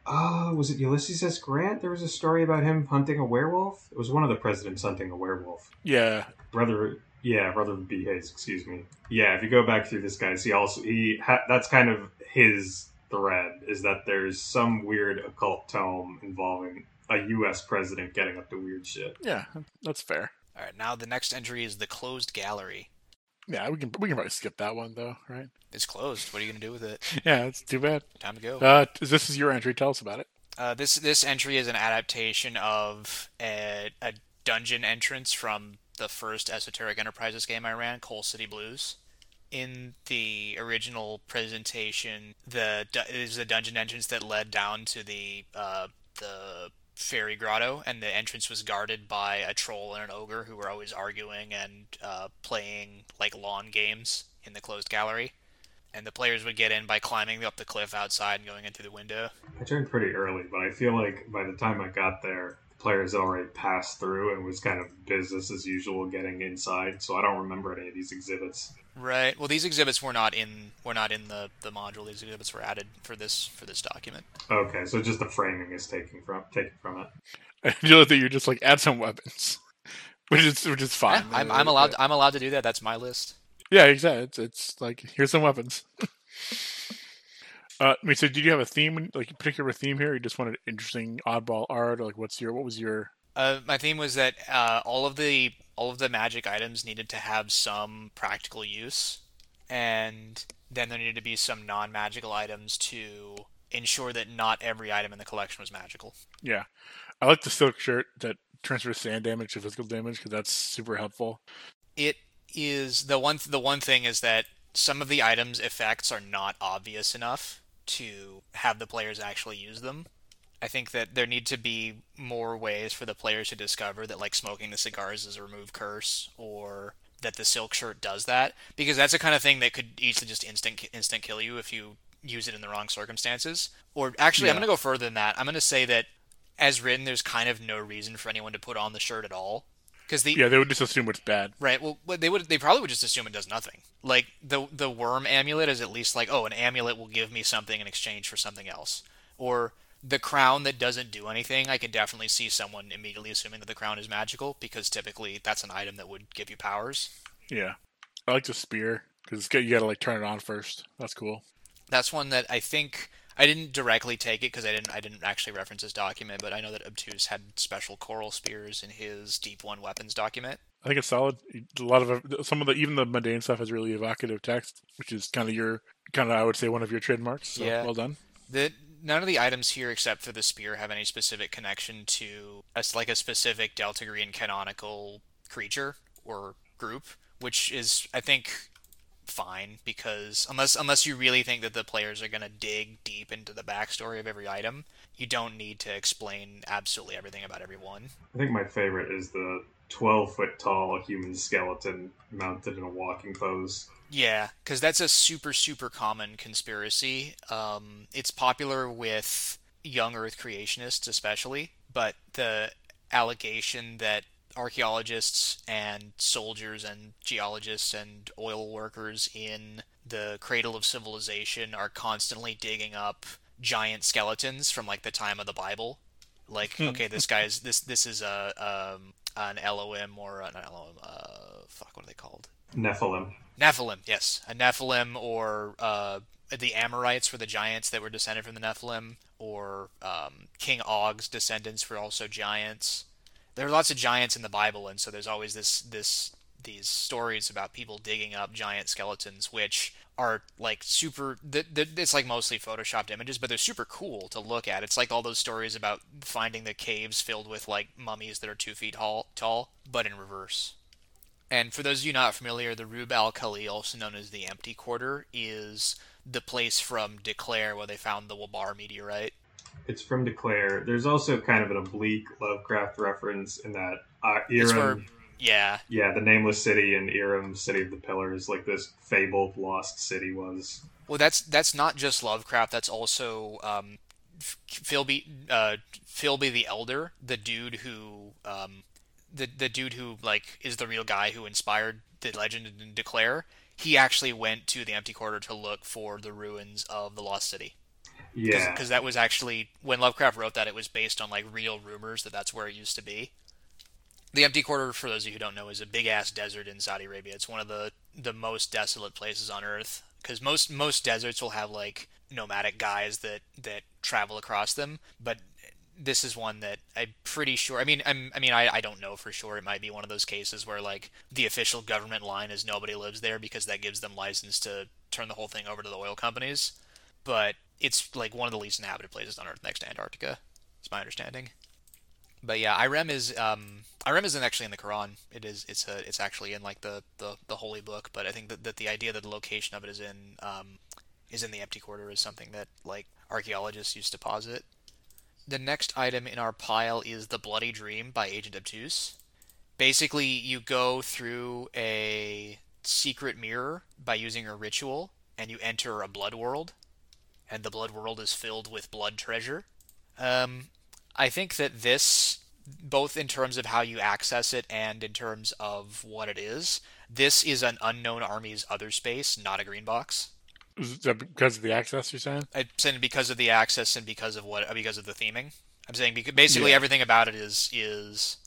Oh, was it Ulysses S. Grant? There was a story about him hunting a werewolf. It was one of the presidents hunting a werewolf. yeah, Brother, yeah, brother B. Hayes. Excuse me. Yeah, if you go back through this guy's, he also he ha- that's kind of his thread is that there's some weird occult tome involving a U.S. president getting up to weird shit. yeah. That's fair. All right, now the next entry is the closed gallery. Yeah, we can we can probably skip that one though, right? It's closed. What are you gonna do with it? Yeah, it's too bad. Time to go. Uh, this is your entry. Tell us about it. Uh, this this entry is an adaptation of a, a dungeon entrance from the first Esoteric Enterprises game I ran, Coal City Blues. In the original presentation, the is a dungeon entrance that led down to the uh, the fairy grotto, and the entrance was guarded by a troll and an ogre who were always arguing and uh, playing like lawn games in the closed gallery. And the players would get in by climbing up the cliff outside and going in through the window. I turned pretty early, but I feel like by the time I got there, the players already passed through and was kind of business as usual getting inside. So I don't remember any of these exhibits. Right. Well, these exhibits were not in were not in the, the module. These exhibits were added for this for this document. Okay, so just the framing is taken from taken from it. I feel that you're just like add some weapons, which is which is fine. Yeah, I'm, I'm allowed I'm allowed to do that. That's my list. Yeah, exactly. It's, it's like here's some weapons. uh, I mean, so did you have a theme, like a particular theme here? Or you just wanted interesting, oddball art, or like what's your what was your? Uh, my theme was that uh, all of the all of the magic items needed to have some practical use, and then there needed to be some non-magical items to ensure that not every item in the collection was magical. Yeah, I like the silk shirt that transfers SAN damage to physical damage because that's super helpful. it is the one the one thing is that some of the items effects are not obvious enough to have the players actually use them. I think that there need to be more ways for the players to discover that like smoking the cigars is a remove curse or that the silk shirt does that because that's the kind of thing that could easily just instant instant kill you if you use it in the wrong circumstances. Or actually, I'm going to go further than that. I'm going to say that as written there's kind of no reason for anyone to put on the shirt at all because the Yeah, they would just assume it's bad. Right. Well, they would they probably would just assume it does nothing. Like the the worm amulet is at least like, oh, an amulet will give me something in exchange for something else. Or the crown that doesn't do anything, I can definitely see someone immediately assuming that the crown is magical because typically that's an item that would give you powers. Yeah, I like the spear because you got to like turn it on first. That's cool. That's one that I think I didn't directly take it because I didn't I didn't actually reference this document, but I know that Obtuse had special coral spears in his Deep One weapons document. I think it's solid. A lot of some of the even the mundane stuff has really evocative text, which is kind of your kind of I would say one of your trademarks. So Yeah. well done. The none of the items here except for the spear have any specific connection to a, like a specific Delta Green canonical creature or group, which is I think fine because unless unless you really think that the players are going to dig deep into the backstory of every item, you don't need to explain absolutely everything about every one. I think my favorite is the 12 foot tall human skeleton mounted in a walking pose. Yeah, because that's a super super common conspiracy. Um, it's popular with young Earth creationists especially, but the allegation that archaeologists and soldiers and geologists and oil workers in the cradle of civilization are constantly digging up giant skeletons from like the time of the Bible. Like, okay, this guy's this this is a um, an LOM or an LOM. Uh, fuck, what are they called? Nephilim. Nephilim, yes, a Nephilim or uh, the Amorites were the giants that were descended from the Nephilim, or um, King Og's descendants were also giants. There are lots of giants in the Bible, and so there's always this this these stories about people digging up giant skeletons, which are like super. th th it's like mostly photoshopped images, but they're super cool to look at. It's like all those stories about finding the caves filled with like mummies that are two feet tall, tall, but in reverse. And for those of you not familiar, the Rub al Khali, also known as the Empty Quarter, is the place from Declare where they found the Wabar meteorite. It's from Declare. There's also kind of an oblique Lovecraft reference in that uh, It's where, Iram, yeah, yeah, the Nameless City and Iram, City of the Pillars, like this fabled lost city was. Well, that's that's not just Lovecraft. That's also um, Philby, uh, Philby the Elder, the dude who, um, the the dude who like is the real guy who inspired the legend in Declare. He actually went to the Empty Quarter to look for the ruins of the Lost City. Yeah, because that was actually when Lovecraft wrote that. It was based on like real rumors that that's where it used to be. The Empty Quarter, for those of you who don't know, is a big ass desert in Saudi Arabia. It's one of the the most desolate places on Earth because most most deserts will have like nomadic guys that that travel across them, but this is one that I'm pretty sure. I mean, I'm, I mean, I, I don't know for sure. It might be one of those cases where like the official government line is nobody lives there because that gives them license to turn the whole thing over to the oil companies. But it's like one of the least inhabited places on Earth next to Antarctica. It's my understanding. But yeah, Irem is um, Irem isn't actually in the Quran. It is it's a it's actually in like the, the, the holy book. But I think that, that the idea that the location of it is in um, is in the empty quarter is something that like archaeologists used to posit. The next item in our pile is the Bloody Dream by Agent Obtuse. Basically, you go through a secret mirror by using a ritual, and you enter a blood world, and the blood world is filled with blood treasure. Um, I think that this, both in terms of how you access it and in terms of what it is, this is an unknown army's other space, not a green box. Is that because of the access you're saying? I'm saying because of the access and because of what because of the theming. I'm saying because basically Yeah. everything about it is is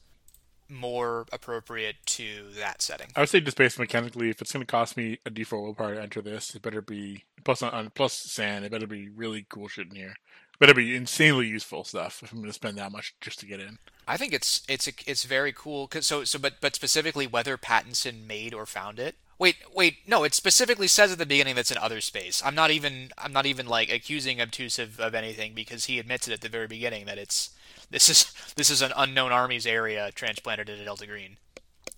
more appropriate to that setting. I would say just based mechanically, if it's going to cost me a D4 willpower to enter this, it better be plus on, plus SAN. It better be really cool shit in here. It better be insanely useful stuff if I'm going to spend that much just to get in. I think it's it's it's very cool. 'cause- so so but but specifically whether Pattinson made or found it. Wait wait no, it specifically says at the beginning that's in other space. I'm not even I'm not even like accusing Obtusive of anything because he admits it at the very beginning that it's this is this is an unknown armies area transplanted into Delta Green.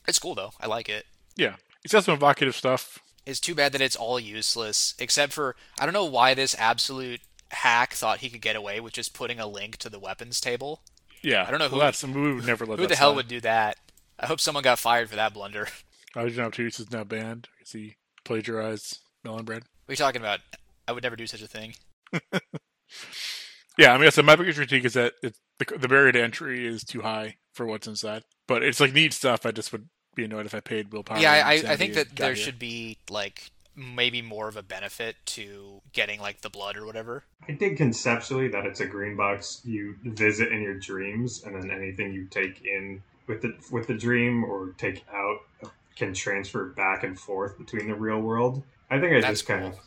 It's cool though. I like it. Yeah, it's got some evocative stuff. It's too bad that it's all useless, except for I don't know why this absolute hack thought he could get away with just putting a link to the weapons table. Yeah, I don't know well, who- that's we would never let Who the hell slide. would do that? I hope someone got fired for that blunder. Agent Obtuse is now banned because he plagiarized melon bread. What are you talking about? I would never do such a thing. Yeah, I mean, so my biggest critique is that it, the, the barrier to entry is too high for what's inside. But it's like neat stuff. I just would be annoyed if I paid willpower. yeah, I, I think that there here. should be like maybe more of a benefit to getting like the blood or whatever. I dig conceptually that it's a green box you visit in your dreams, and then anything you take in with the with the dream or take out can transfer back and forth between the real world. I think I That's just kind cool. of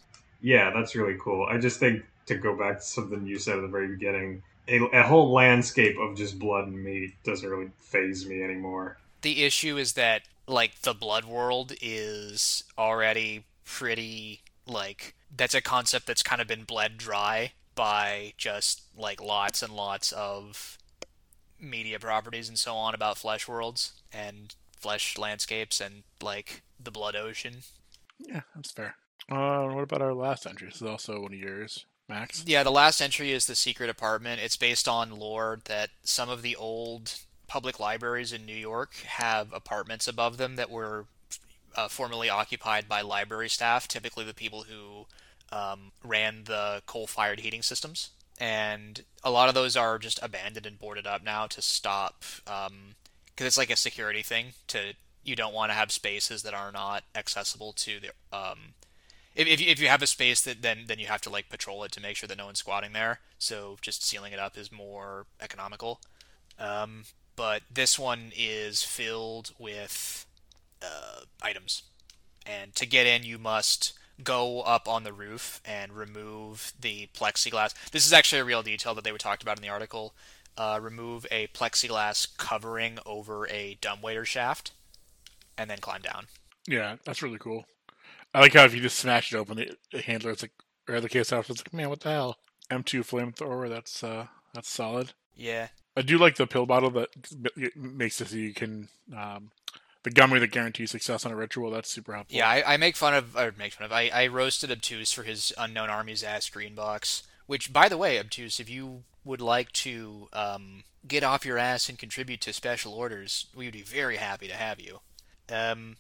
yeah, that's really cool. I just think to go back to something you said at the very beginning, a, a whole landscape of just blood and meat doesn't really phase me anymore. The issue is that like the blood world is already pretty like that's a concept that's kind of been bled dry by just like lots and lots of media properties and so on about flesh worlds and flesh landscapes and like the blood ocean. Yeah, that's fair. Uh, what about our last entry? This is also one of yours, Max. Yeah, the last entry is the secret apartment. It's based on lore that some of the old public libraries in New York have apartments above them that were uh, formerly occupied by library staff, typically the people who um, ran the coal-fired heating systems. And a lot of those are just abandoned and boarded up now to stop, because it's like a security thing. To you don't want to have spaces that are not accessible to the um, if, if you, if you have a space that then then you have to like patrol it to make sure that no one's squatting there. So just sealing it up is more economical. Um, but this one is filled with uh, items, and to get in, you must go up on the roof and remove the plexiglass. This is actually a real detail that they were talked about in the article. Uh, remove a plexiglass covering over a dumbwaiter shaft, and then climb down. Yeah, that's really cool. I like how if you just smash it open, the, handler it's like, or the case it's like, man, what the hell? M2 flamethrower. That's uh, that's solid. Yeah. I do like the pill bottle that makes it so you can um, the gummy that guarantees success on a ritual. That's super helpful. Yeah, I, I make fun of or make fun of. I, I roasted Obtuse for his Unknown Armies ass green box. Which, by the way, Obtuse, if you would like to um, get off your ass and contribute to special orders, we would be very happy to have you. Um,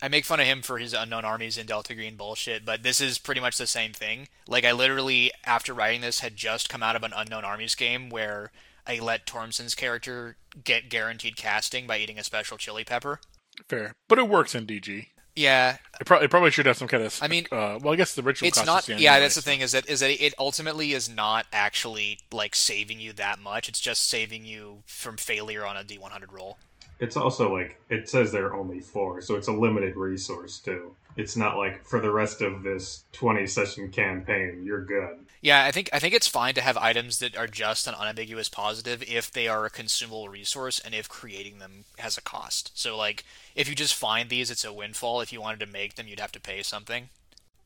I make fun of him for his unknown armies and Delta Green bullshit, but this is pretty much the same thing. Like I literally, after writing this, had just come out of an unknown armies game where I let Tormson's character get guaranteed casting by eating a special chili pepper. Fair, but it works in DG. Yeah, it, pro- it probably should have some kind of. I mean, uh, well, I guess the ritual. It's not. Yeah, anyway, that's the thing is that is that it ultimately is not actually like saving you that much. It's just saving you from failure on a D100 roll it's also like it says there are only four, so it's a limited resource too. It's not like for the rest of this twenty session campaign, you're good. Yeah, I think I think it's fine to have items that are just an unambiguous positive if they are a consumable resource and if creating them has a cost. So like if you just find these, it's a windfall. If you wanted to make them, you'd have to pay something.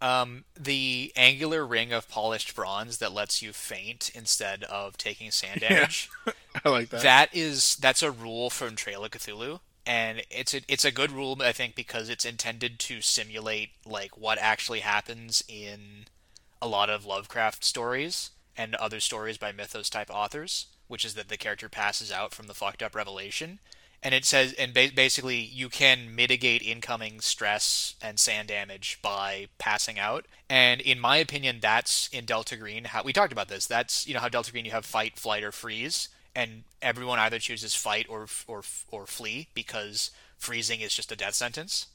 Um, the angular ring of polished bronze that lets you faint instead of taking SAN damage. Yeah. I like that. That is that's a rule from Trail of Cthulhu, and it's a it's a good rule I think because it's intended to simulate like what actually happens in a lot of Lovecraft stories and other stories by mythos type authors, which is that the character passes out from the fucked up revelation. And it says and ba- basically you can mitigate incoming stress and SAN damage by passing out. And in my opinion that's in delta green how we talked about this that's you know how delta green you have fight flight or freeze. And everyone either chooses fight or or or flee because freezing is just a death sentence.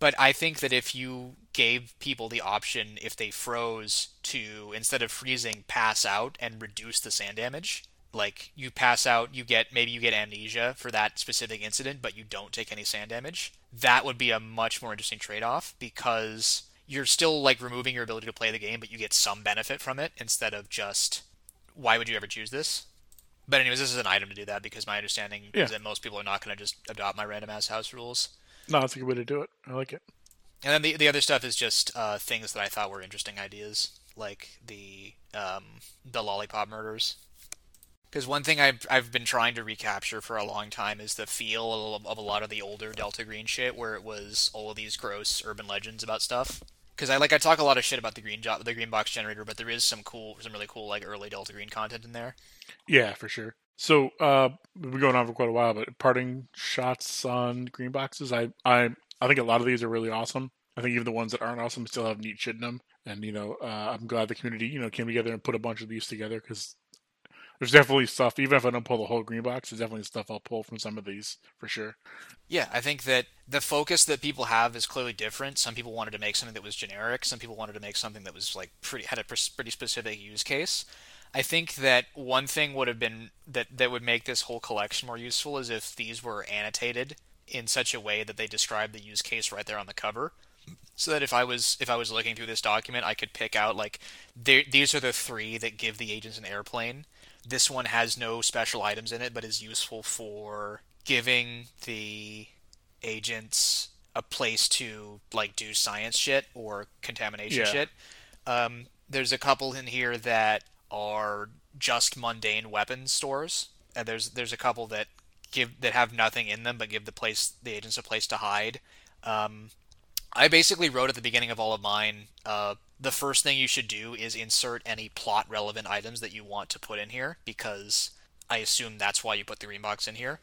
But i think that if you gave people the option if they froze to instead of freezing pass out and reduce the SAN damage like you pass out, you get maybe you get amnesia for that specific incident, but you don't take any SAN damage. That would be a much more interesting trade-off because you're still like removing your ability to play the game, but you get some benefit from it instead of just why would you ever choose this? But anyways, this is an item to do that because my understanding yeah. is that most people are not going to just adopt my random ass house rules. No, that's a good way to do it. I like it. And then the the other stuff is just uh, things that I thought were interesting ideas, like the um, the lollipop murders because one thing I've I've been trying to recapture for a long time is the feel of, of a lot of the older Delta Green shit, where it was all of these gross urban legends about stuff. Because I like I talk a lot of shit about the green jo- the green box generator, but there is some cool, some really cool like early Delta Green content in there. Yeah, for sure. So uh, we've been going on for quite a while, but parting shots on green boxes. I I I think a lot of these are really awesome. I think even the ones that aren't awesome still have neat shit in them. And you know, uh, I'm glad the community you know came together and put a bunch of these together because there's definitely stuff. Even if I don't pull the whole green box, there's definitely stuff I'll pull from some of these for sure. Yeah, I think that the focus that people have is clearly different. Some people wanted to make something that was generic. Some people wanted to make something that was like pretty had a pretty specific use case. I think that one thing would have been that that would make this whole collection more useful is if these were annotated in such a way that they describe the use case right there on the cover so that if I was if I was looking through this document, I could pick out like these are the three that give the agents an airplane, this one has no special items in it, but is useful for giving the agents a place to like do science shit or contamination yeah. shit. Um, there's a couple in here that are just mundane weapon stores, and there's there's a couple that give that have nothing in them but give the place the agents a place to hide. Um, I basically wrote at the beginning of all of mine. Uh, the first thing you should do is insert any plot relevant items that you want to put in here because I assume that's why you put the green box in here.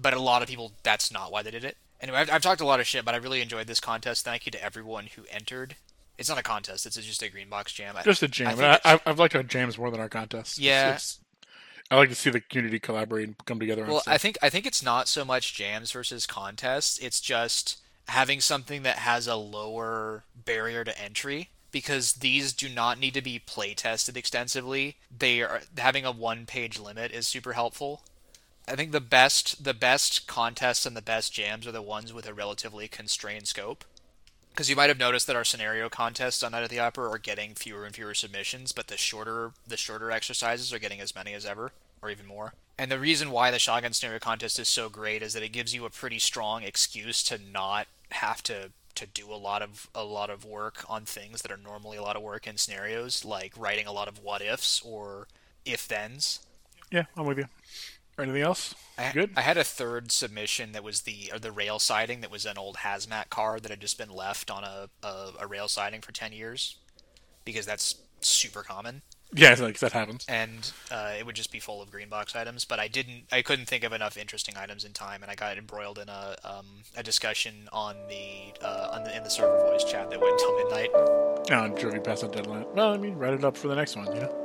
But a lot of people, that's not why they did it. Anyway, I've, I've talked a lot of shit, but I really enjoyed this contest. Thank you to everyone who entered. It's not a contest; it's just a green box jam. Just a jam. I, I, I've liked our jams more than our contests. Yeah. it's- I like to see the community collaborate and come together. Well. I think I think it's not so much jams versus contests. It's just having something that has a lower barrier to entry because these do not need to be play tested extensively. They are having a one page limit is super helpful. I think the best the best contests and the best jams are the ones with a relatively constrained scope. Because you might have noticed that our scenario contests on Night at the Opera are getting fewer and fewer submissions, but the shorter the shorter exercises are getting as many as ever, or even more. And the reason why the shotgun scenario contest is so great is that it gives you a pretty strong excuse to not have to to do a lot of a lot of work on things that are normally a lot of work in scenarios, like writing a lot of what ifs or if thens. yeah, I'm with you. Anything else? I, Good. I had a third submission that was the or the rail siding that was an old hazmat car that had just been left on a, a, a rail siding for ten years, because that's super common, Yeah, like that happens. and uh, it would just be full of green box items. But I didn't, I couldn't think of enough interesting items in time, and I got embroiled in a um, a discussion on the uh, on the in the server voice chat that went until midnight. Oh, and drove you past that deadline. Well, I mean, write it up for the next one, you know?